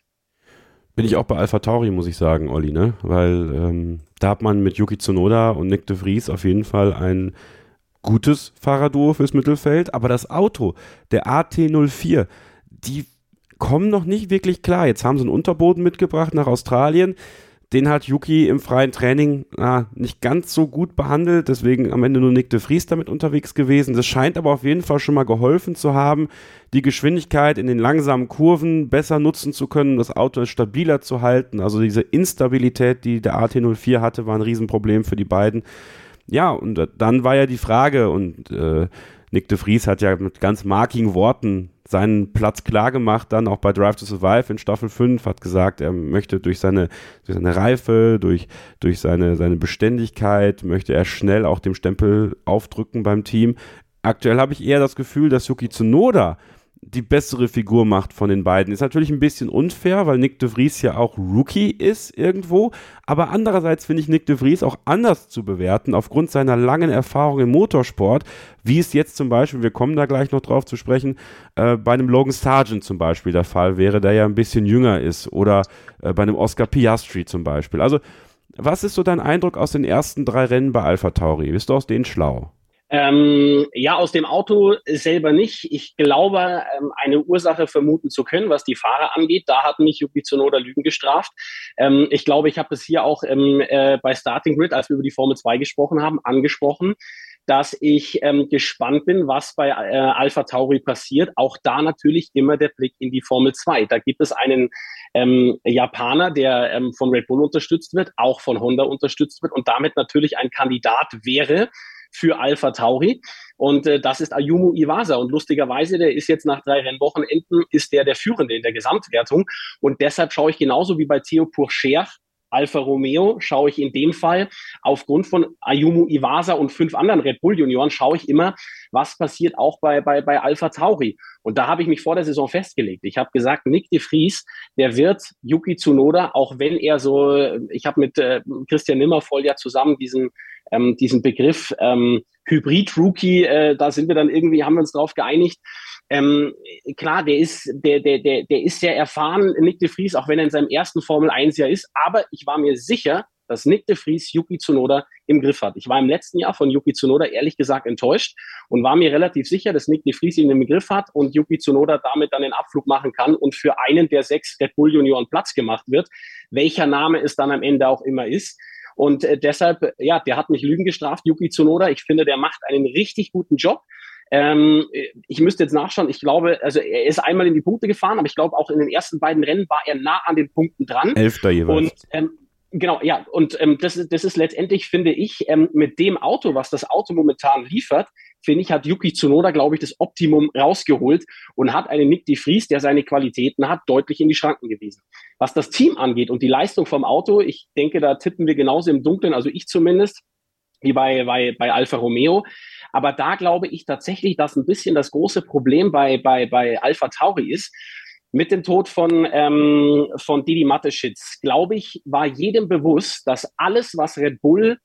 Bin ich auch bei Alpha Tauri, muss ich sagen, Olli, ne? Weil ähm, da hat man mit Yuki Tsunoda und Nick de Vries auf jeden Fall ein gutes Fahrerduo fürs Mittelfeld, aber das Auto, der AT04, die kommen noch nicht wirklich klar. Jetzt haben sie einen Unterboden mitgebracht nach Australien Den hat Yuki im freien Training na, nicht ganz so gut behandelt, deswegen am Ende nur Nick de Vries damit unterwegs gewesen. Das scheint aber auf jeden Fall schon mal geholfen zu haben, die Geschwindigkeit in den langsamen Kurven besser nutzen zu können, das Auto stabiler zu halten. Also diese Instabilität, die der AT04 hatte, war ein Riesenproblem für die beiden. Ja, und dann war ja die Frage, und äh, Nick de Vries hat ja mit ganz markigen Worten seinen Platz klar gemacht, dann auch bei Drive to Survive in Staffel 5, hat gesagt, er möchte durch seine, durch seine Reife, durch, durch seine, seine Beständigkeit, möchte er schnell auch dem Stempel aufdrücken beim Team. Aktuell habe ich eher das Gefühl, dass Yuki Tsunoda die bessere Figur macht von den beiden. Ist natürlich ein bisschen unfair, weil Nick de Vries ja auch Rookie ist irgendwo. Aber andererseits finde ich Nick de Vries auch anders zu bewerten, aufgrund seiner langen Erfahrung im Motorsport, wie es jetzt zum Beispiel, wir kommen da gleich noch drauf zu sprechen, äh, bei einem Logan Sargent zum Beispiel der Fall wäre, der ja ein bisschen jünger ist. Oder äh, bei einem Oscar Piastri zum Beispiel. Also, was ist so dein Eindruck aus den ersten drei Rennen bei Alpha Tauri? Bist du aus denen schlau? Ähm, ja, aus dem Auto selber nicht. Ich glaube, ähm, eine Ursache vermuten zu können, was die Fahrer angeht. Da hat mich Yuki Tsunoda Lügen gestraft. Ähm, ich glaube, ich habe es hier auch ähm, äh, bei Starting Grid, als wir über die Formel 2 gesprochen haben, angesprochen dass ich ähm, gespannt bin, was bei äh, Alpha Tauri passiert. Auch da natürlich immer der Blick in die Formel 2. Da gibt es einen ähm, Japaner, der ähm, von Red Bull unterstützt wird, auch von Honda unterstützt wird und damit natürlich ein Kandidat wäre für Alpha Tauri. Und äh, das ist Ayumu Iwasa. Und lustigerweise, der ist jetzt nach drei Rennwochenenden, ist der der Führende in der Gesamtwertung. Und deshalb schaue ich genauso wie bei Theo Pourcher Alfa Romeo schaue ich in dem Fall aufgrund von Ayumu Iwasa und fünf anderen Red Bull Junioren schaue ich immer, was passiert auch bei, bei, bei Alpha Tauri. Und da habe ich mich vor der Saison festgelegt. Ich habe gesagt, Nick de Vries, der wird Yuki Tsunoda, auch wenn er so, ich habe mit äh, Christian Nimmervoll ja zusammen diesen ähm, diesen Begriff ähm, Hybrid-Rookie, äh, da sind wir dann irgendwie, haben wir uns darauf geeinigt. Ähm, klar, der ist, der, der, der, der ist sehr erfahren, Nick de Vries, auch wenn er in seinem ersten Formel 1 Jahr ist. Aber ich war mir sicher, dass Nick de Vries Yuki Tsunoda im Griff hat. Ich war im letzten Jahr von Yuki Tsunoda ehrlich gesagt enttäuscht und war mir relativ sicher, dass Nick de Vries ihn im Griff hat und Yuki Tsunoda damit dann den Abflug machen kann und für einen der sechs Red Bull Junioren Platz gemacht wird, welcher Name es dann am Ende auch immer ist. Und äh, deshalb, ja, der hat mich Lügen gestraft, Yuki Tsunoda. Ich finde, der macht einen richtig guten Job. Ähm, ich müsste jetzt nachschauen. Ich glaube, also er ist einmal in die Punkte gefahren, aber ich glaube auch in den ersten beiden Rennen war er nah an den Punkten dran. Elfter jeweils. Und ähm, Genau, ja, und ähm, das, ist, das ist letztendlich, finde ich, ähm, mit dem Auto, was das Auto momentan liefert, finde ich, hat Yuki Tsunoda, glaube ich, das Optimum rausgeholt und hat einen Nick de Vries, der seine Qualitäten hat, deutlich in die Schranken gewiesen. Was das Team angeht und die Leistung vom Auto, ich denke, da tippen wir genauso im Dunkeln, also ich zumindest, wie bei, bei, bei Alfa Romeo. Aber da glaube ich tatsächlich, dass ein bisschen das große Problem bei, bei, bei Alpha Tauri ist, mit dem Tod von, ähm, von Didi Mateschitz, glaube ich, war jedem bewusst, dass alles, was Red Bull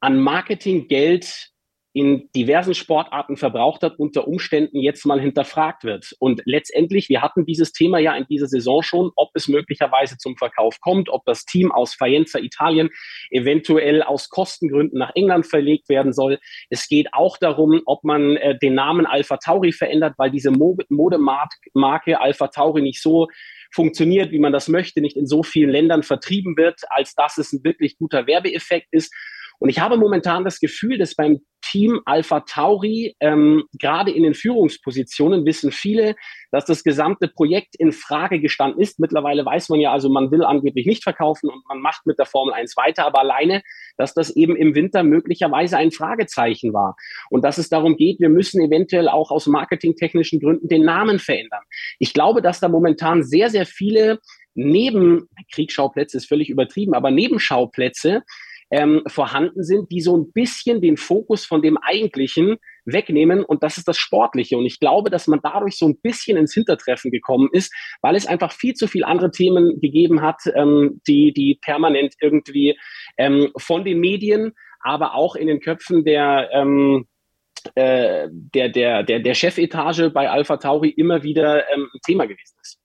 an Marketinggeld in diversen Sportarten verbraucht hat, unter Umständen jetzt mal hinterfragt wird. Und letztendlich, wir hatten dieses Thema ja in dieser Saison schon, ob es möglicherweise zum Verkauf kommt, ob das Team aus Faenza Italien eventuell aus Kostengründen nach England verlegt werden soll. Es geht auch darum, ob man äh, den Namen Alpha Tauri verändert, weil diese Modemarke Alpha Tauri nicht so funktioniert, wie man das möchte, nicht in so vielen Ländern vertrieben wird, als dass es ein wirklich guter Werbeeffekt ist. Und ich habe momentan das Gefühl, dass beim Team Alpha Tauri, ähm, gerade in den Führungspositionen, wissen viele, dass das gesamte Projekt in Frage gestanden ist. Mittlerweile weiß man ja, also man will angeblich nicht verkaufen und man macht mit der Formel 1 weiter, aber alleine, dass das eben im Winter möglicherweise ein Fragezeichen war. Und dass es darum geht, wir müssen eventuell auch aus marketingtechnischen Gründen den Namen verändern. Ich glaube, dass da momentan sehr, sehr viele Neben, Kriegsschauplätze ist völlig übertrieben, aber Nebenschauplätze ähm, vorhanden sind, die so ein bisschen den Fokus von dem Eigentlichen wegnehmen und das ist das Sportliche. Und ich glaube, dass man dadurch so ein bisschen ins Hintertreffen gekommen ist, weil es einfach viel zu viele andere Themen gegeben hat, ähm, die, die permanent irgendwie ähm, von den Medien, aber auch in den Köpfen der, ähm, äh, der, der, der, der Chefetage bei Alpha Tauri immer wieder ähm, Thema gewesen ist.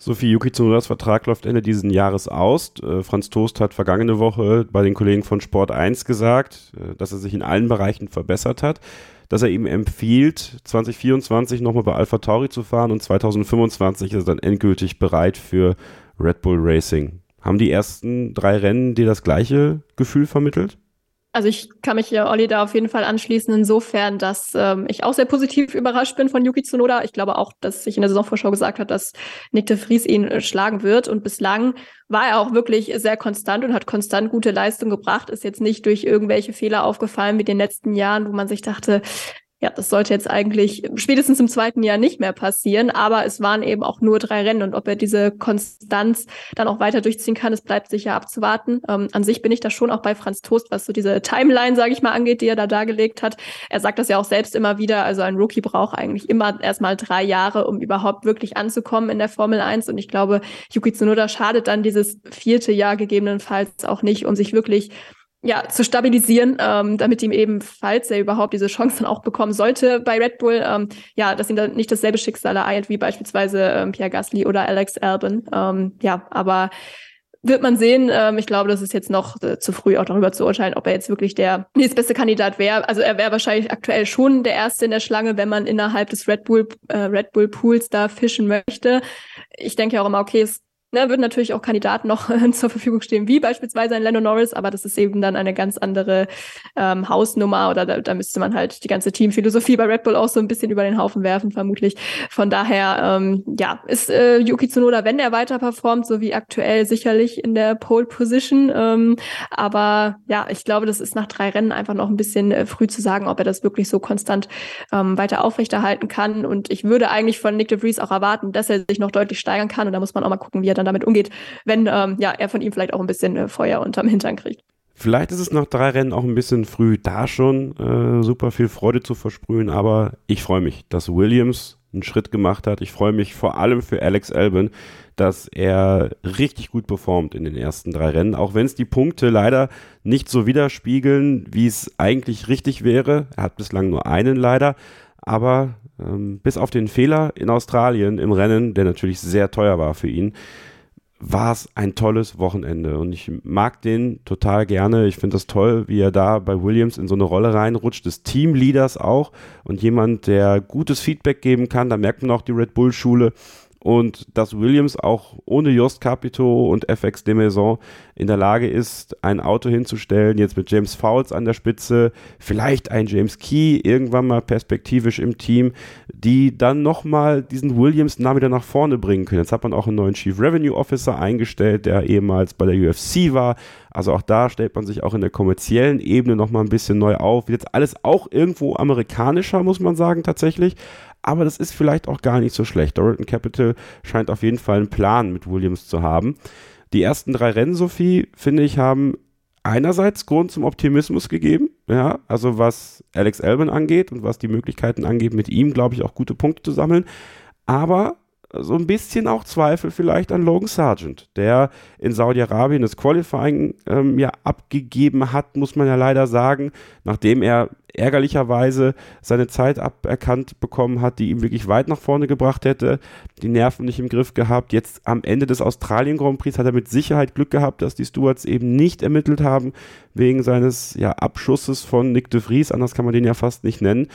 Sophie Yuki Tsunodas Vertrag läuft Ende dieses Jahres aus. Äh, Franz Toast hat vergangene Woche bei den Kollegen von Sport 1 gesagt, äh, dass er sich in allen Bereichen verbessert hat, dass er ihm empfiehlt, 2024 nochmal bei Alpha Tauri zu fahren und 2025 ist er dann endgültig bereit für Red Bull Racing. Haben die ersten drei Rennen dir das gleiche Gefühl vermittelt? Also ich kann mich ja Olli da auf jeden Fall anschließen, insofern, dass ähm, ich auch sehr positiv überrascht bin von Yuki Tsunoda. Ich glaube auch, dass sich in der Saisonvorschau gesagt hat, dass Nick de Vries ihn äh, schlagen wird. Und bislang war er auch wirklich sehr konstant und hat konstant gute Leistung gebracht. Ist jetzt nicht durch irgendwelche Fehler aufgefallen wie in den letzten Jahren, wo man sich dachte, ja, das sollte jetzt eigentlich spätestens im zweiten Jahr nicht mehr passieren, aber es waren eben auch nur drei Rennen und ob er diese Konstanz dann auch weiter durchziehen kann, es bleibt sicher abzuwarten. Ähm, an sich bin ich da schon auch bei Franz Toast, was so diese Timeline, sage ich mal, angeht, die er da dargelegt hat. Er sagt das ja auch selbst immer wieder, also ein Rookie braucht eigentlich immer erstmal drei Jahre, um überhaupt wirklich anzukommen in der Formel 1 und ich glaube, Yuki Tsunoda schadet dann dieses vierte Jahr gegebenenfalls auch nicht, um sich wirklich ja, zu stabilisieren, ähm, damit ihm eben, falls er überhaupt diese Chance dann auch bekommen sollte bei Red Bull, ähm, ja, dass ihm dann nicht dasselbe Schicksal ereilt wie beispielsweise ähm, Pierre Gasly oder Alex Albon. Ähm, ja, aber wird man sehen. Ähm, ich glaube, das ist jetzt noch äh, zu früh, auch darüber zu urteilen, ob er jetzt wirklich der nächstbeste Kandidat wäre. Also er wäre wahrscheinlich aktuell schon der Erste in der Schlange, wenn man innerhalb des Red Bull, äh, Red Bull Pools da fischen möchte. Ich denke auch immer, okay, es Ne, würden natürlich auch Kandidaten noch zur Verfügung stehen, wie beispielsweise ein Lando Norris, aber das ist eben dann eine ganz andere ähm, Hausnummer oder da, da müsste man halt die ganze Teamphilosophie bei Red Bull auch so ein bisschen über den Haufen werfen, vermutlich. Von daher, ähm, ja, ist äh, Yuki Tsunoda, wenn er weiter performt, so wie aktuell sicherlich in der Pole Position. Ähm, aber ja, ich glaube, das ist nach drei Rennen einfach noch ein bisschen äh, früh zu sagen, ob er das wirklich so konstant ähm, weiter aufrechterhalten kann. Und ich würde eigentlich von Nick de Vries auch erwarten, dass er sich noch deutlich steigern kann. Und da muss man auch mal gucken, wie er dann damit umgeht, wenn ähm, ja, er von ihm vielleicht auch ein bisschen äh, Feuer unterm Hintern kriegt. Vielleicht ist es nach drei Rennen auch ein bisschen früh, da schon äh, super viel Freude zu versprühen, aber ich freue mich, dass Williams einen Schritt gemacht hat. Ich freue mich vor allem für Alex Albin, dass er richtig gut performt in den ersten drei Rennen, auch wenn es die Punkte leider nicht so widerspiegeln, wie es eigentlich richtig wäre. Er hat bislang nur einen leider, aber ähm, bis auf den Fehler in Australien im Rennen, der natürlich sehr teuer war für ihn, war es ein tolles Wochenende und ich mag den total gerne. Ich finde das toll, wie er da bei Williams in so eine Rolle reinrutscht, des Teamleaders auch und jemand, der gutes Feedback geben kann. Da merkt man auch die Red Bull Schule und dass Williams auch ohne Jost Capito und FX de Maison in der Lage ist, ein Auto hinzustellen, jetzt mit James Fowles an der Spitze, vielleicht ein James Key irgendwann mal perspektivisch im Team, die dann nochmal diesen Williams nah wieder nach vorne bringen können. Jetzt hat man auch einen neuen Chief Revenue Officer eingestellt, der ehemals bei der UFC war. Also auch da stellt man sich auch in der kommerziellen Ebene nochmal ein bisschen neu auf. Jetzt alles auch irgendwo amerikanischer, muss man sagen, tatsächlich aber das ist vielleicht auch gar nicht so schlecht. Doralton Capital scheint auf jeden Fall einen Plan mit Williams zu haben. Die ersten drei Rennen, Sophie, finde ich, haben einerseits Grund zum Optimismus gegeben, ja, also was Alex Albon angeht und was die Möglichkeiten angeht, mit ihm, glaube ich, auch gute Punkte zu sammeln. Aber so ein bisschen auch Zweifel vielleicht an Logan Sargent, der in Saudi-Arabien das Qualifying ähm, ja abgegeben hat, muss man ja leider sagen, nachdem er ärgerlicherweise seine Zeit aberkannt bekommen hat, die ihm wirklich weit nach vorne gebracht hätte, die Nerven nicht im Griff gehabt. Jetzt am Ende des Australien Grand Prix hat er mit Sicherheit Glück gehabt, dass die Stewards eben nicht ermittelt haben wegen seines ja, Abschusses von Nick de Vries, anders kann man den ja fast nicht nennen.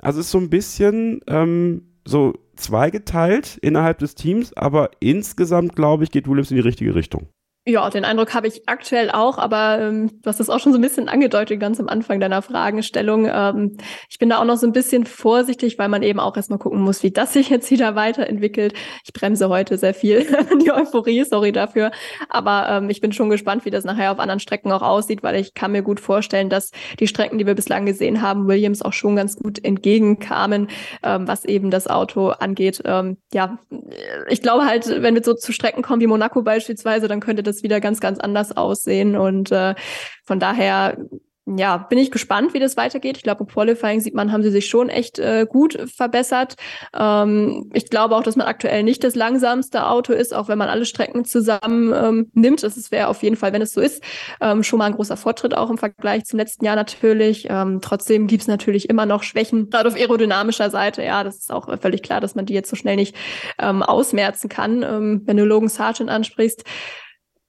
Also es ist so ein bisschen ähm, so zweigeteilt innerhalb des Teams, aber insgesamt, glaube ich, geht Williams in die richtige Richtung. Ja, den Eindruck habe ich aktuell auch, aber ähm, du hast das auch schon so ein bisschen angedeutet, ganz am Anfang deiner Fragestellung. Ähm, ich bin da auch noch so ein bisschen vorsichtig, weil man eben auch erstmal gucken muss, wie das sich jetzt wieder weiterentwickelt. Ich bremse heute sehr viel die Euphorie, sorry dafür. Aber ähm, ich bin schon gespannt, wie das nachher auf anderen Strecken auch aussieht, weil ich kann mir gut vorstellen, dass die Strecken, die wir bislang gesehen haben, Williams auch schon ganz gut entgegenkamen, ähm, was eben das Auto angeht. Ähm, ja, ich glaube halt, wenn wir so zu Strecken kommen wie Monaco beispielsweise, dann könnte das es wieder ganz, ganz anders aussehen. Und äh, von daher ja, bin ich gespannt, wie das weitergeht. Ich glaube, im Qualifying sieht man, haben sie sich schon echt äh, gut verbessert. Ähm, ich glaube auch, dass man aktuell nicht das langsamste Auto ist, auch wenn man alle Strecken zusammen ähm, nimmt. Das wäre auf jeden Fall, wenn es so ist, ähm, schon mal ein großer Fortschritt auch im Vergleich zum letzten Jahr natürlich. Ähm, trotzdem gibt's natürlich immer noch Schwächen, gerade auf aerodynamischer Seite. Ja, das ist auch völlig klar, dass man die jetzt so schnell nicht ähm, ausmerzen kann. Ähm, wenn du Logan Sargent ansprichst,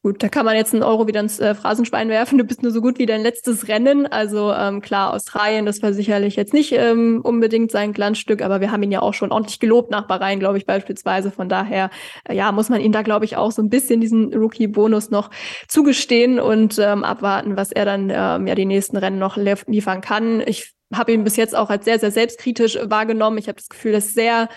Gut, da kann man jetzt einen Euro wieder ins äh, Phrasenschwein werfen. Du bist nur so gut wie dein letztes Rennen. Also ähm, klar, Australien, das war sicherlich jetzt nicht ähm, unbedingt sein Glanzstück, aber wir haben ihn ja auch schon ordentlich gelobt nach Bahrain, glaube ich, beispielsweise. Von daher, äh, ja, muss man ihm da, glaube ich, auch so ein bisschen diesen Rookie-Bonus noch zugestehen und ähm, abwarten, was er dann ähm, ja die nächsten Rennen noch liefern kann. Ich habe ihn bis jetzt auch als sehr, sehr selbstkritisch wahrgenommen. Ich habe das Gefühl, dass sehr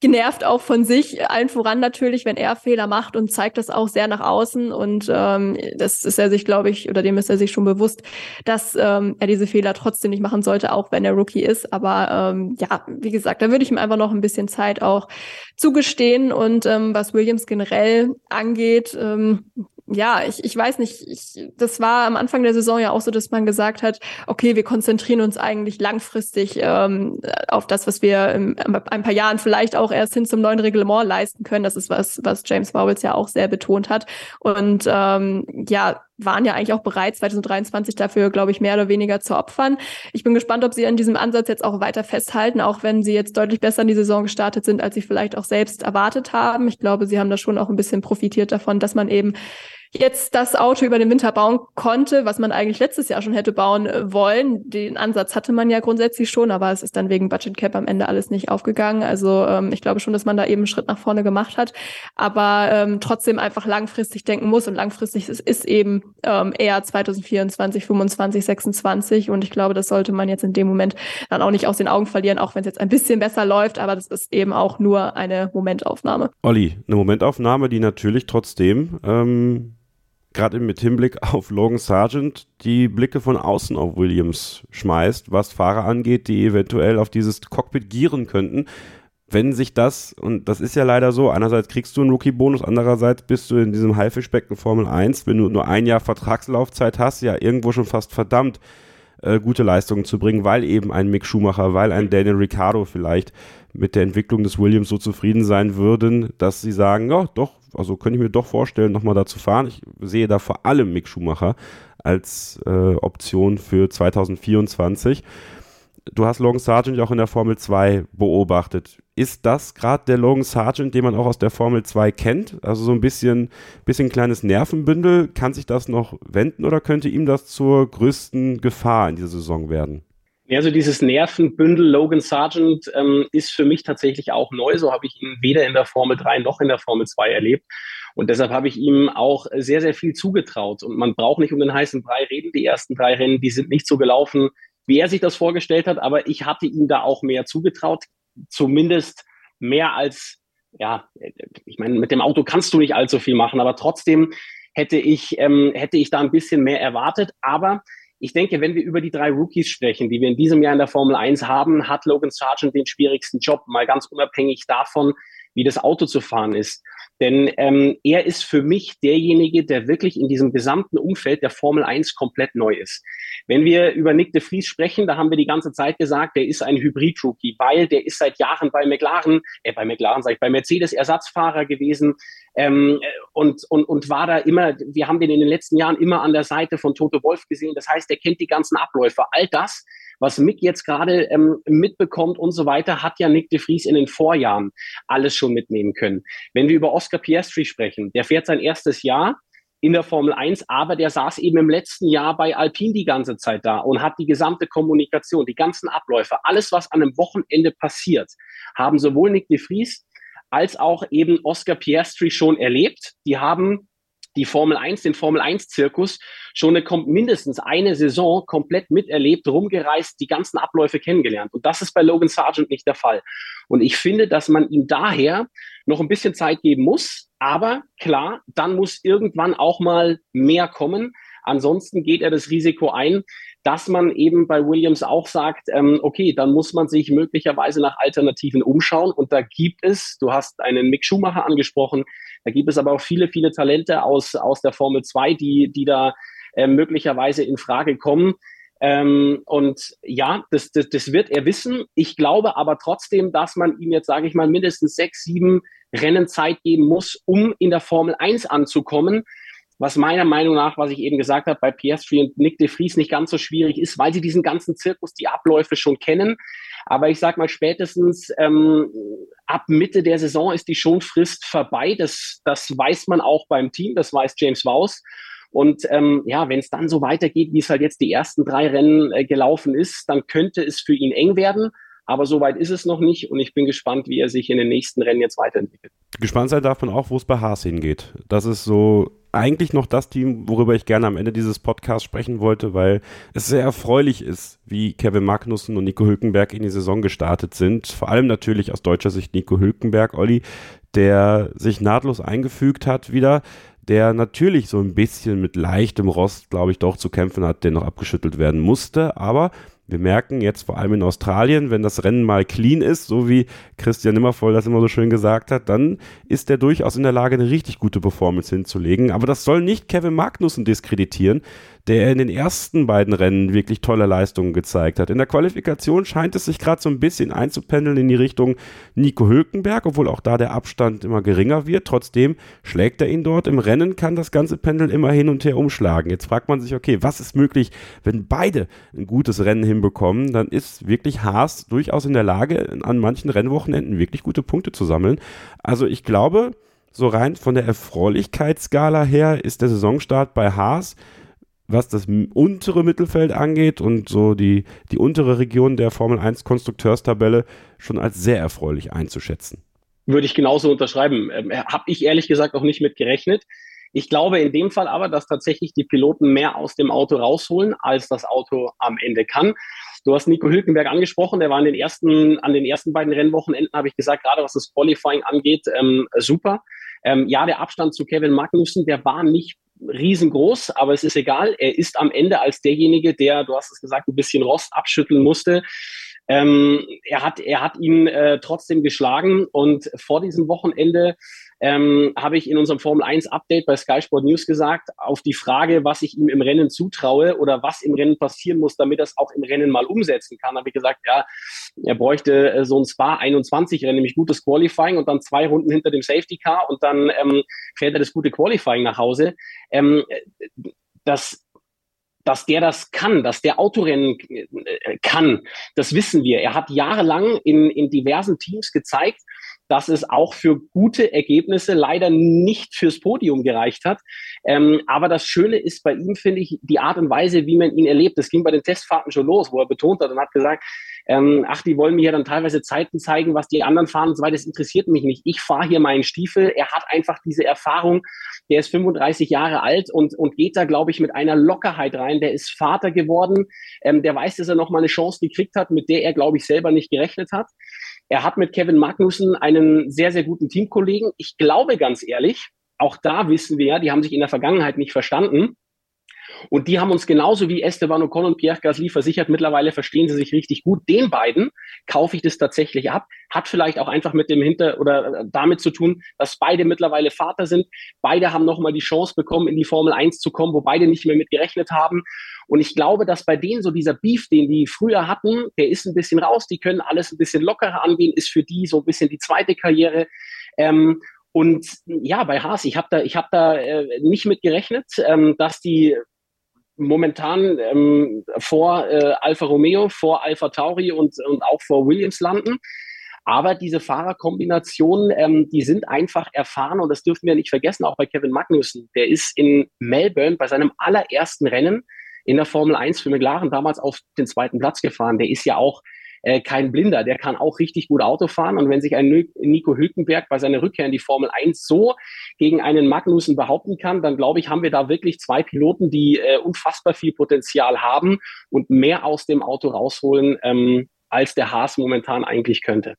genervt auch von sich, allen voran natürlich, wenn er Fehler macht und zeigt das auch sehr nach außen. Und ähm, das ist er sich, glaube ich, oder dem ist er sich schon bewusst, dass ähm, er diese Fehler trotzdem nicht machen sollte, auch wenn er Rookie ist. Aber ähm, ja, wie gesagt, da würde ich ihm einfach noch ein bisschen Zeit auch zugestehen. Und ähm, was Williams generell angeht, ähm, ja, ich, ich weiß nicht, ich, das war am Anfang der Saison ja auch so, dass man gesagt hat, okay, wir konzentrieren uns eigentlich langfristig ähm, auf das, was wir in ein paar Jahren vielleicht auch erst hin zum neuen Reglement leisten können. Das ist was, was James Bowles ja auch sehr betont hat. Und ähm, ja, waren ja eigentlich auch bereit, 2023 dafür, glaube ich, mehr oder weniger zu opfern. Ich bin gespannt, ob sie an diesem Ansatz jetzt auch weiter festhalten, auch wenn sie jetzt deutlich besser in die Saison gestartet sind, als sie vielleicht auch selbst erwartet haben. Ich glaube, sie haben da schon auch ein bisschen profitiert davon, dass man eben jetzt das Auto über den Winter bauen konnte, was man eigentlich letztes Jahr schon hätte bauen äh, wollen. Den Ansatz hatte man ja grundsätzlich schon, aber es ist dann wegen Budget Cap am Ende alles nicht aufgegangen. Also ähm, ich glaube schon, dass man da eben einen Schritt nach vorne gemacht hat, aber ähm, trotzdem einfach langfristig denken muss und langfristig ist, ist eben ähm, eher 2024, 25, 26 und ich glaube, das sollte man jetzt in dem Moment dann auch nicht aus den Augen verlieren, auch wenn es jetzt ein bisschen besser läuft, aber das ist eben auch nur eine Momentaufnahme. Olli, eine Momentaufnahme, die natürlich trotzdem ähm gerade mit Hinblick auf Logan Sargent die Blicke von außen auf Williams schmeißt, was Fahrer angeht, die eventuell auf dieses Cockpit gieren könnten. Wenn sich das, und das ist ja leider so, einerseits kriegst du einen Rookie-Bonus, andererseits bist du in diesem Haifischbecken Formel 1, wenn du nur ein Jahr Vertragslaufzeit hast, ja irgendwo schon fast verdammt äh, gute Leistungen zu bringen, weil eben ein Mick Schumacher, weil ein Daniel Ricciardo vielleicht mit der Entwicklung des Williams so zufrieden sein würden, dass sie sagen, ja, doch, also könnte ich mir doch vorstellen, nochmal da zu fahren. Ich sehe da vor allem Mick Schumacher als äh, Option für 2024. Du hast Logan Sargent ja auch in der Formel 2 beobachtet. Ist das gerade der Logan Sargent, den man auch aus der Formel 2 kennt? Also so ein bisschen, bisschen kleines Nervenbündel. Kann sich das noch wenden oder könnte ihm das zur größten Gefahr in dieser Saison werden? Ja, also dieses Nervenbündel Logan Sargent ähm, ist für mich tatsächlich auch neu. So habe ich ihn weder in der Formel 3 noch in der Formel 2 erlebt. Und deshalb habe ich ihm auch sehr, sehr viel zugetraut. Und man braucht nicht um den heißen Brei reden. Die ersten drei Rennen, die sind nicht so gelaufen, wie er sich das vorgestellt hat. Aber ich hatte ihm da auch mehr zugetraut. Zumindest mehr als, ja, ich meine, mit dem Auto kannst du nicht allzu viel machen. Aber trotzdem hätte ich, ähm, hätte ich da ein bisschen mehr erwartet. Aber ich denke, wenn wir über die drei Rookies sprechen, die wir in diesem Jahr in der Formel 1 haben, hat Logan Sargent den schwierigsten Job, mal ganz unabhängig davon, wie das Auto zu fahren ist. Denn ähm, er ist für mich derjenige, der wirklich in diesem gesamten Umfeld der Formel 1 komplett neu ist. Wenn wir über Nick de Vries sprechen, da haben wir die ganze Zeit gesagt, der ist ein Hybrid-Rookie, weil der ist seit Jahren bei McLaren, äh, bei McLaren sage ich, bei Mercedes Ersatzfahrer gewesen ähm, und, und, und war da immer, wir haben den in den letzten Jahren immer an der Seite von Toto Wolf gesehen. Das heißt, er kennt die ganzen Abläufe. All das was Mick jetzt gerade ähm, mitbekommt und so weiter, hat ja Nick de Vries in den Vorjahren alles schon mitnehmen können. Wenn wir über Oscar Piastri sprechen, der fährt sein erstes Jahr in der Formel 1, aber der saß eben im letzten Jahr bei Alpine die ganze Zeit da und hat die gesamte Kommunikation, die ganzen Abläufe, alles, was an einem Wochenende passiert, haben sowohl Nick de Vries als auch eben Oscar Piastri schon erlebt. Die haben die Formel 1, den Formel 1 Zirkus schon eine, mindestens eine Saison komplett miterlebt, rumgereist, die ganzen Abläufe kennengelernt. Und das ist bei Logan Sargent nicht der Fall. Und ich finde, dass man ihm daher noch ein bisschen Zeit geben muss. Aber klar, dann muss irgendwann auch mal mehr kommen. Ansonsten geht er das Risiko ein, dass man eben bei Williams auch sagt, ähm, okay, dann muss man sich möglicherweise nach Alternativen umschauen. Und da gibt es, du hast einen Mick Schumacher angesprochen, da gibt es aber auch viele, viele Talente aus, aus der Formel 2, die, die da äh, möglicherweise in Frage kommen. Ähm, und ja, das, das, das wird er wissen. Ich glaube aber trotzdem, dass man ihm jetzt, sage ich mal, mindestens sechs, sieben Rennen Zeit geben muss, um in der Formel 1 anzukommen. Was meiner Meinung nach, was ich eben gesagt habe, bei Piastri und Nick de Vries nicht ganz so schwierig ist, weil sie diesen ganzen Zirkus, die Abläufe schon kennen. Aber ich sag mal, spätestens ähm, ab Mitte der Saison ist die Schonfrist vorbei. Das, das weiß man auch beim Team, das weiß James Waus. Und ähm, ja, wenn es dann so weitergeht, wie es halt jetzt die ersten drei Rennen äh, gelaufen ist, dann könnte es für ihn eng werden. Aber so weit ist es noch nicht und ich bin gespannt, wie er sich in den nächsten Rennen jetzt weiterentwickelt. Gespannt sein darf man auch, wo es bei Haas hingeht. Das ist so eigentlich noch das Team, worüber ich gerne am Ende dieses Podcasts sprechen wollte, weil es sehr erfreulich ist, wie Kevin Magnussen und Nico Hülkenberg in die Saison gestartet sind. Vor allem natürlich aus deutscher Sicht Nico Hülkenberg, Olli, der sich nahtlos eingefügt hat wieder, der natürlich so ein bisschen mit leichtem Rost, glaube ich, doch zu kämpfen hat, der noch abgeschüttelt werden musste, aber wir merken jetzt vor allem in Australien, wenn das Rennen mal clean ist, so wie Christian Nimmervoll das immer so schön gesagt hat, dann ist er durchaus in der Lage, eine richtig gute Performance hinzulegen. Aber das soll nicht Kevin Magnussen diskreditieren, der in den ersten beiden Rennen wirklich tolle Leistungen gezeigt hat. In der Qualifikation scheint es sich gerade so ein bisschen einzupendeln in die Richtung Nico Hülkenberg, obwohl auch da der Abstand immer geringer wird. Trotzdem schlägt er ihn dort. Im Rennen kann das ganze Pendel immer hin und her umschlagen. Jetzt fragt man sich, okay, was ist möglich, wenn beide ein gutes Rennen hinbekommen? Dann ist wirklich Haas durchaus in der Lage, an manchen Rennwochenenden wirklich gute Punkte zu sammeln. Also ich glaube, so rein von der Erfreulichkeitsskala her ist der Saisonstart bei Haas was das untere Mittelfeld angeht und so die, die untere Region der Formel 1 Konstrukteurstabelle schon als sehr erfreulich einzuschätzen. Würde ich genauso unterschreiben. Ähm, Habe ich ehrlich gesagt auch nicht mit gerechnet. Ich glaube in dem Fall aber, dass tatsächlich die Piloten mehr aus dem Auto rausholen, als das Auto am Ende kann. Du hast Nico Hülkenberg angesprochen, der war in den ersten, an den ersten beiden Rennwochenenden, habe ich gesagt, gerade was das Qualifying angeht, ähm, super. Ähm, ja, der Abstand zu Kevin Magnussen, der war nicht riesengroß, aber es ist egal. Er ist am Ende als derjenige, der, du hast es gesagt, ein bisschen Rost abschütteln musste. Ähm, er, hat, er hat ihn äh, trotzdem geschlagen und vor diesem Wochenende ähm, habe ich in unserem Formel 1 Update bei Sky Sport News gesagt, auf die Frage, was ich ihm im Rennen zutraue oder was im Rennen passieren muss, damit er es auch im Rennen mal umsetzen kann, habe ich gesagt, ja, er bräuchte äh, so ein Spa 21 Rennen, nämlich gutes Qualifying und dann zwei Runden hinter dem Safety Car und dann ähm, fährt er das gute Qualifying nach Hause. Ähm, das dass der das kann, dass der Autorennen äh, kann, das wissen wir. Er hat jahrelang in, in diversen Teams gezeigt, dass es auch für gute Ergebnisse leider nicht fürs Podium gereicht hat. Ähm, aber das Schöne ist bei ihm, finde ich, die Art und Weise, wie man ihn erlebt. Das ging bei den Testfahrten schon los, wo er betont hat und hat gesagt, ähm, ach, die wollen mir ja dann teilweise Zeiten zeigen, was die anderen fahren und so weiter. Das interessiert mich nicht. Ich fahre hier meinen Stiefel. Er hat einfach diese Erfahrung. Der ist 35 Jahre alt und, und geht da, glaube ich, mit einer Lockerheit rein. Der ist Vater geworden. Ähm, der weiß, dass er nochmal eine Chance gekriegt hat, mit der er, glaube ich, selber nicht gerechnet hat. Er hat mit Kevin Magnussen einen sehr, sehr guten Teamkollegen. Ich glaube ganz ehrlich, auch da wissen wir ja, die haben sich in der Vergangenheit nicht verstanden. Und die haben uns genauso wie Esteban Ocon und Pierre Gasly versichert, mittlerweile verstehen sie sich richtig gut. Den beiden kaufe ich das tatsächlich ab. Hat vielleicht auch einfach mit dem Hinter oder äh, damit zu tun, dass beide mittlerweile Vater sind. Beide haben nochmal die Chance bekommen, in die Formel 1 zu kommen, wo beide nicht mehr mit gerechnet haben. Und ich glaube, dass bei denen so dieser Beef, den die früher hatten, der ist ein bisschen raus. Die können alles ein bisschen lockerer angehen, ist für die so ein bisschen die zweite Karriere. Ähm, und ja, bei Haas, ich habe da, ich hab da äh, nicht mit gerechnet, ähm, dass die momentan ähm, vor äh, Alfa Romeo, vor Alfa Tauri und, und auch vor Williams landen. Aber diese Fahrerkombinationen, ähm, die sind einfach erfahren und das dürfen wir nicht vergessen, auch bei Kevin Magnussen. Der ist in Melbourne bei seinem allerersten Rennen in der Formel 1 für McLaren damals auf den zweiten Platz gefahren. Der ist ja auch äh, kein Blinder, der kann auch richtig gut Auto fahren. Und wenn sich ein Nico Hülkenberg bei seiner Rückkehr in die Formel 1 so gegen einen Magnussen behaupten kann, dann glaube ich, haben wir da wirklich zwei Piloten, die äh, unfassbar viel Potenzial haben und mehr aus dem Auto rausholen, ähm, als der Haas momentan eigentlich könnte.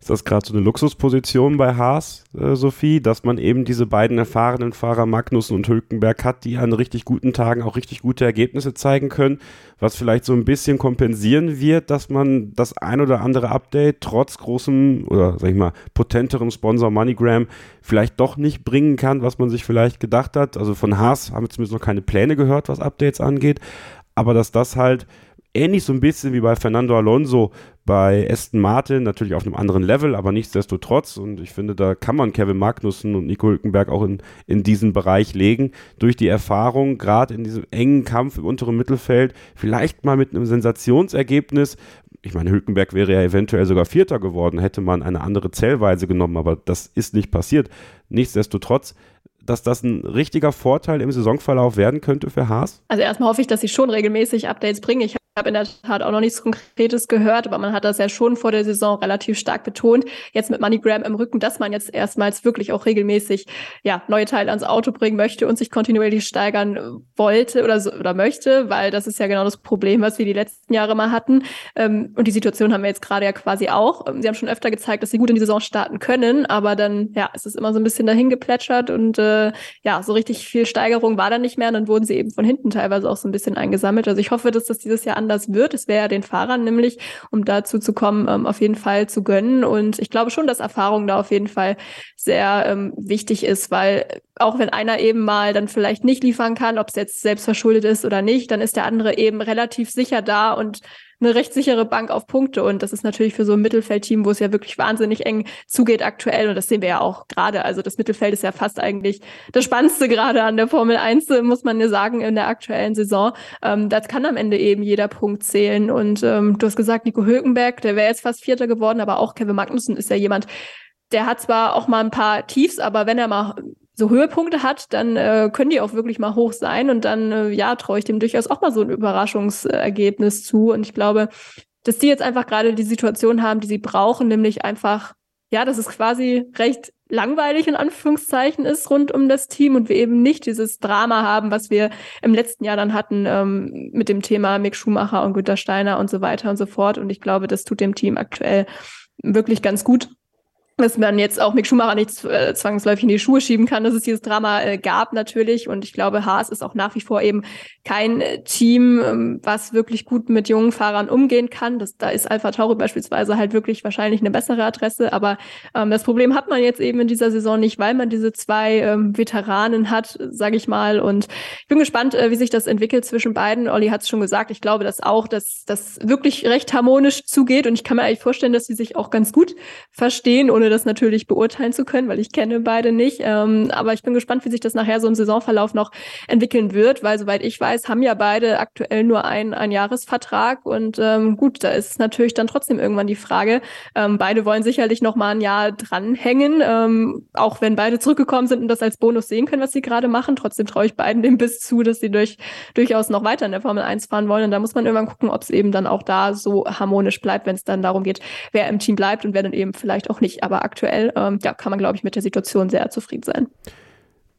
Ist das gerade so eine Luxusposition bei Haas, äh, Sophie, dass man eben diese beiden erfahrenen Fahrer Magnussen und Hülkenberg hat, die an richtig guten Tagen auch richtig gute Ergebnisse zeigen können, was vielleicht so ein bisschen kompensieren wird, dass man das ein oder andere Update trotz großem oder sag ich mal potenterem Sponsor MoneyGram vielleicht doch nicht bringen kann, was man sich vielleicht gedacht hat. Also von Haas haben wir zumindest noch keine Pläne gehört, was Updates angeht, aber dass das halt ähnlich so ein bisschen wie bei Fernando Alonso bei Aston Martin, natürlich auf einem anderen Level, aber nichtsdestotrotz. Und ich finde, da kann man Kevin Magnussen und Nico Hülkenberg auch in, in diesen Bereich legen. Durch die Erfahrung, gerade in diesem engen Kampf im unteren Mittelfeld, vielleicht mal mit einem Sensationsergebnis ich meine, Hülkenberg wäre ja eventuell sogar Vierter geworden, hätte man eine andere Zählweise genommen, aber das ist nicht passiert. Nichtsdestotrotz, dass das ein richtiger Vorteil im Saisonverlauf werden könnte für Haas? Also erstmal hoffe ich, dass sie schon regelmäßig Updates bringen. Ich habe in der Tat auch noch nichts Konkretes gehört, aber man hat das ja schon vor der Saison relativ stark betont. Jetzt mit MoneyGram im Rücken, dass man jetzt erstmals wirklich auch regelmäßig ja, neue Teile ans Auto bringen möchte und sich kontinuierlich steigern wollte oder, so, oder möchte, weil das ist ja genau das Problem, was wir die letzten Jahre mal hatten. Ähm, und die Situation haben wir jetzt gerade ja quasi auch. Sie haben schon öfter gezeigt, dass sie gut in die Saison starten können, aber dann ja, es immer so ein bisschen dahin geplätschert und äh, ja, so richtig viel Steigerung war dann nicht mehr und dann wurden sie eben von hinten teilweise auch so ein bisschen eingesammelt. Also ich hoffe, dass das dieses Jahr anders wird. Es wäre ja den Fahrern nämlich, um dazu zu kommen, ähm, auf jeden Fall zu gönnen. Und ich glaube schon, dass Erfahrung da auf jeden Fall sehr ähm, wichtig ist, weil auch wenn einer eben mal dann vielleicht nicht liefern kann, ob es jetzt selbst verschuldet ist oder nicht, dann ist der andere eben relativ sicher da und eine recht sichere Bank auf Punkte. Und das ist natürlich für so ein Mittelfeldteam, wo es ja wirklich wahnsinnig eng zugeht aktuell. Und das sehen wir ja auch gerade. Also das Mittelfeld ist ja fast eigentlich das Spannendste gerade an der Formel 1, muss man ja sagen, in der aktuellen Saison. Ähm, das kann am Ende eben jeder Punkt zählen. Und ähm, du hast gesagt, Nico Hülkenberg, der wäre jetzt fast Vierter geworden, aber auch Kevin Magnussen ist ja jemand, der hat zwar auch mal ein paar Tiefs, aber wenn er mal so Höhepunkte hat, dann äh, können die auch wirklich mal hoch sein und dann, äh, ja, traue ich dem durchaus auch mal so ein Überraschungsergebnis zu. Und ich glaube, dass die jetzt einfach gerade die Situation haben, die sie brauchen, nämlich einfach, ja, dass es quasi recht langweilig in Anführungszeichen ist rund um das Team und wir eben nicht dieses Drama haben, was wir im letzten Jahr dann hatten ähm, mit dem Thema Mick Schumacher und Günter Steiner und so weiter und so fort. Und ich glaube, das tut dem Team aktuell wirklich ganz gut dass man jetzt auch Mick Schumacher nicht äh, zwangsläufig in die Schuhe schieben kann, dass es dieses Drama äh, gab natürlich. Und ich glaube, Haas ist auch nach wie vor eben kein äh, Team, ähm, was wirklich gut mit jungen Fahrern umgehen kann. Das, da ist Alpha Tauri beispielsweise halt wirklich wahrscheinlich eine bessere Adresse. Aber ähm, das Problem hat man jetzt eben in dieser Saison nicht, weil man diese zwei ähm, Veteranen hat, sage ich mal. Und ich bin gespannt, äh, wie sich das entwickelt zwischen beiden. Olli hat es schon gesagt. Ich glaube, dass auch, dass das wirklich recht harmonisch zugeht. Und ich kann mir eigentlich vorstellen, dass sie sich auch ganz gut verstehen, ohne das natürlich beurteilen zu können, weil ich kenne beide nicht. Ähm, aber ich bin gespannt, wie sich das nachher so im Saisonverlauf noch entwickeln wird, weil soweit ich weiß, haben ja beide aktuell nur einen, Jahresvertrag. Und ähm, gut, da ist natürlich dann trotzdem irgendwann die Frage. Ähm, beide wollen sicherlich noch mal ein Jahr dranhängen, ähm, auch wenn beide zurückgekommen sind und das als Bonus sehen können, was sie gerade machen. Trotzdem traue ich beiden dem Biss zu, dass sie durch, durchaus noch weiter in der Formel 1 fahren wollen. Und da muss man irgendwann gucken, ob es eben dann auch da so harmonisch bleibt, wenn es dann darum geht, wer im Team bleibt und wer dann eben vielleicht auch nicht. Aber aktuell ähm, ja, kann man, glaube ich, mit der Situation sehr zufrieden sein.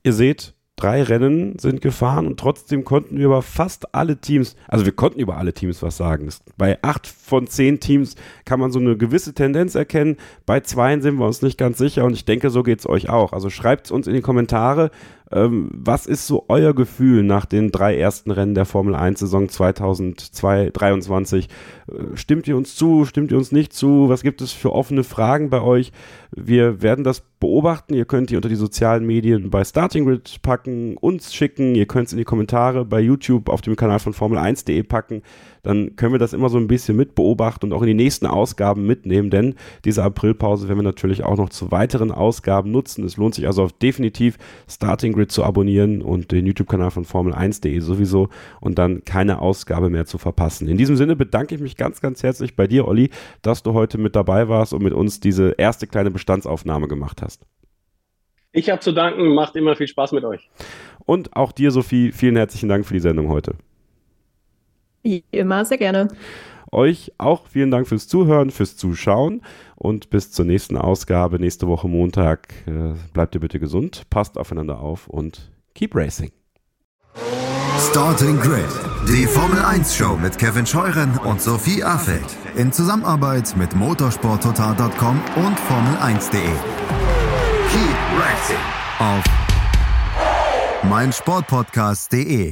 Ihr seht, drei Rennen sind gefahren und trotzdem konnten wir über fast alle Teams, also wir konnten über alle Teams was sagen. Bei acht von zehn Teams kann man so eine gewisse Tendenz erkennen. Bei zweien sind wir uns nicht ganz sicher und ich denke, so geht es euch auch. Also schreibt es uns in die Kommentare. Ähm, was ist so euer Gefühl nach den drei ersten Rennen der Formel 1 Saison 2023? Äh, stimmt ihr uns zu? Stimmt ihr uns nicht zu? Was gibt es für offene Fragen bei euch? Wir werden das beobachten. Ihr könnt die unter die sozialen Medien bei Starting Grid packen, uns schicken. Ihr könnt es in die Kommentare bei YouTube auf dem Kanal von Formel1.de packen dann können wir das immer so ein bisschen mit beobachten und auch in die nächsten Ausgaben mitnehmen, denn diese Aprilpause werden wir natürlich auch noch zu weiteren Ausgaben nutzen. Es lohnt sich also definitiv Starting Grid zu abonnieren und den YouTube-Kanal von Formel1.de sowieso und dann keine Ausgabe mehr zu verpassen. In diesem Sinne bedanke ich mich ganz, ganz herzlich bei dir, Olli, dass du heute mit dabei warst und mit uns diese erste kleine Bestandsaufnahme gemacht hast. Ich habe zu danken, macht immer viel Spaß mit euch. Und auch dir, Sophie, vielen herzlichen Dank für die Sendung heute. Wie immer, sehr gerne. Euch auch vielen Dank fürs Zuhören, fürs Zuschauen und bis zur nächsten Ausgabe nächste Woche Montag. Äh, bleibt ihr bitte gesund, passt aufeinander auf und keep racing. Starting Grid, die Formel 1 Show mit Kevin Scheuren und Sophie Affeld in Zusammenarbeit mit motorsporttotal.com und Formel1.de. Keep racing auf meinsportpodcast.de.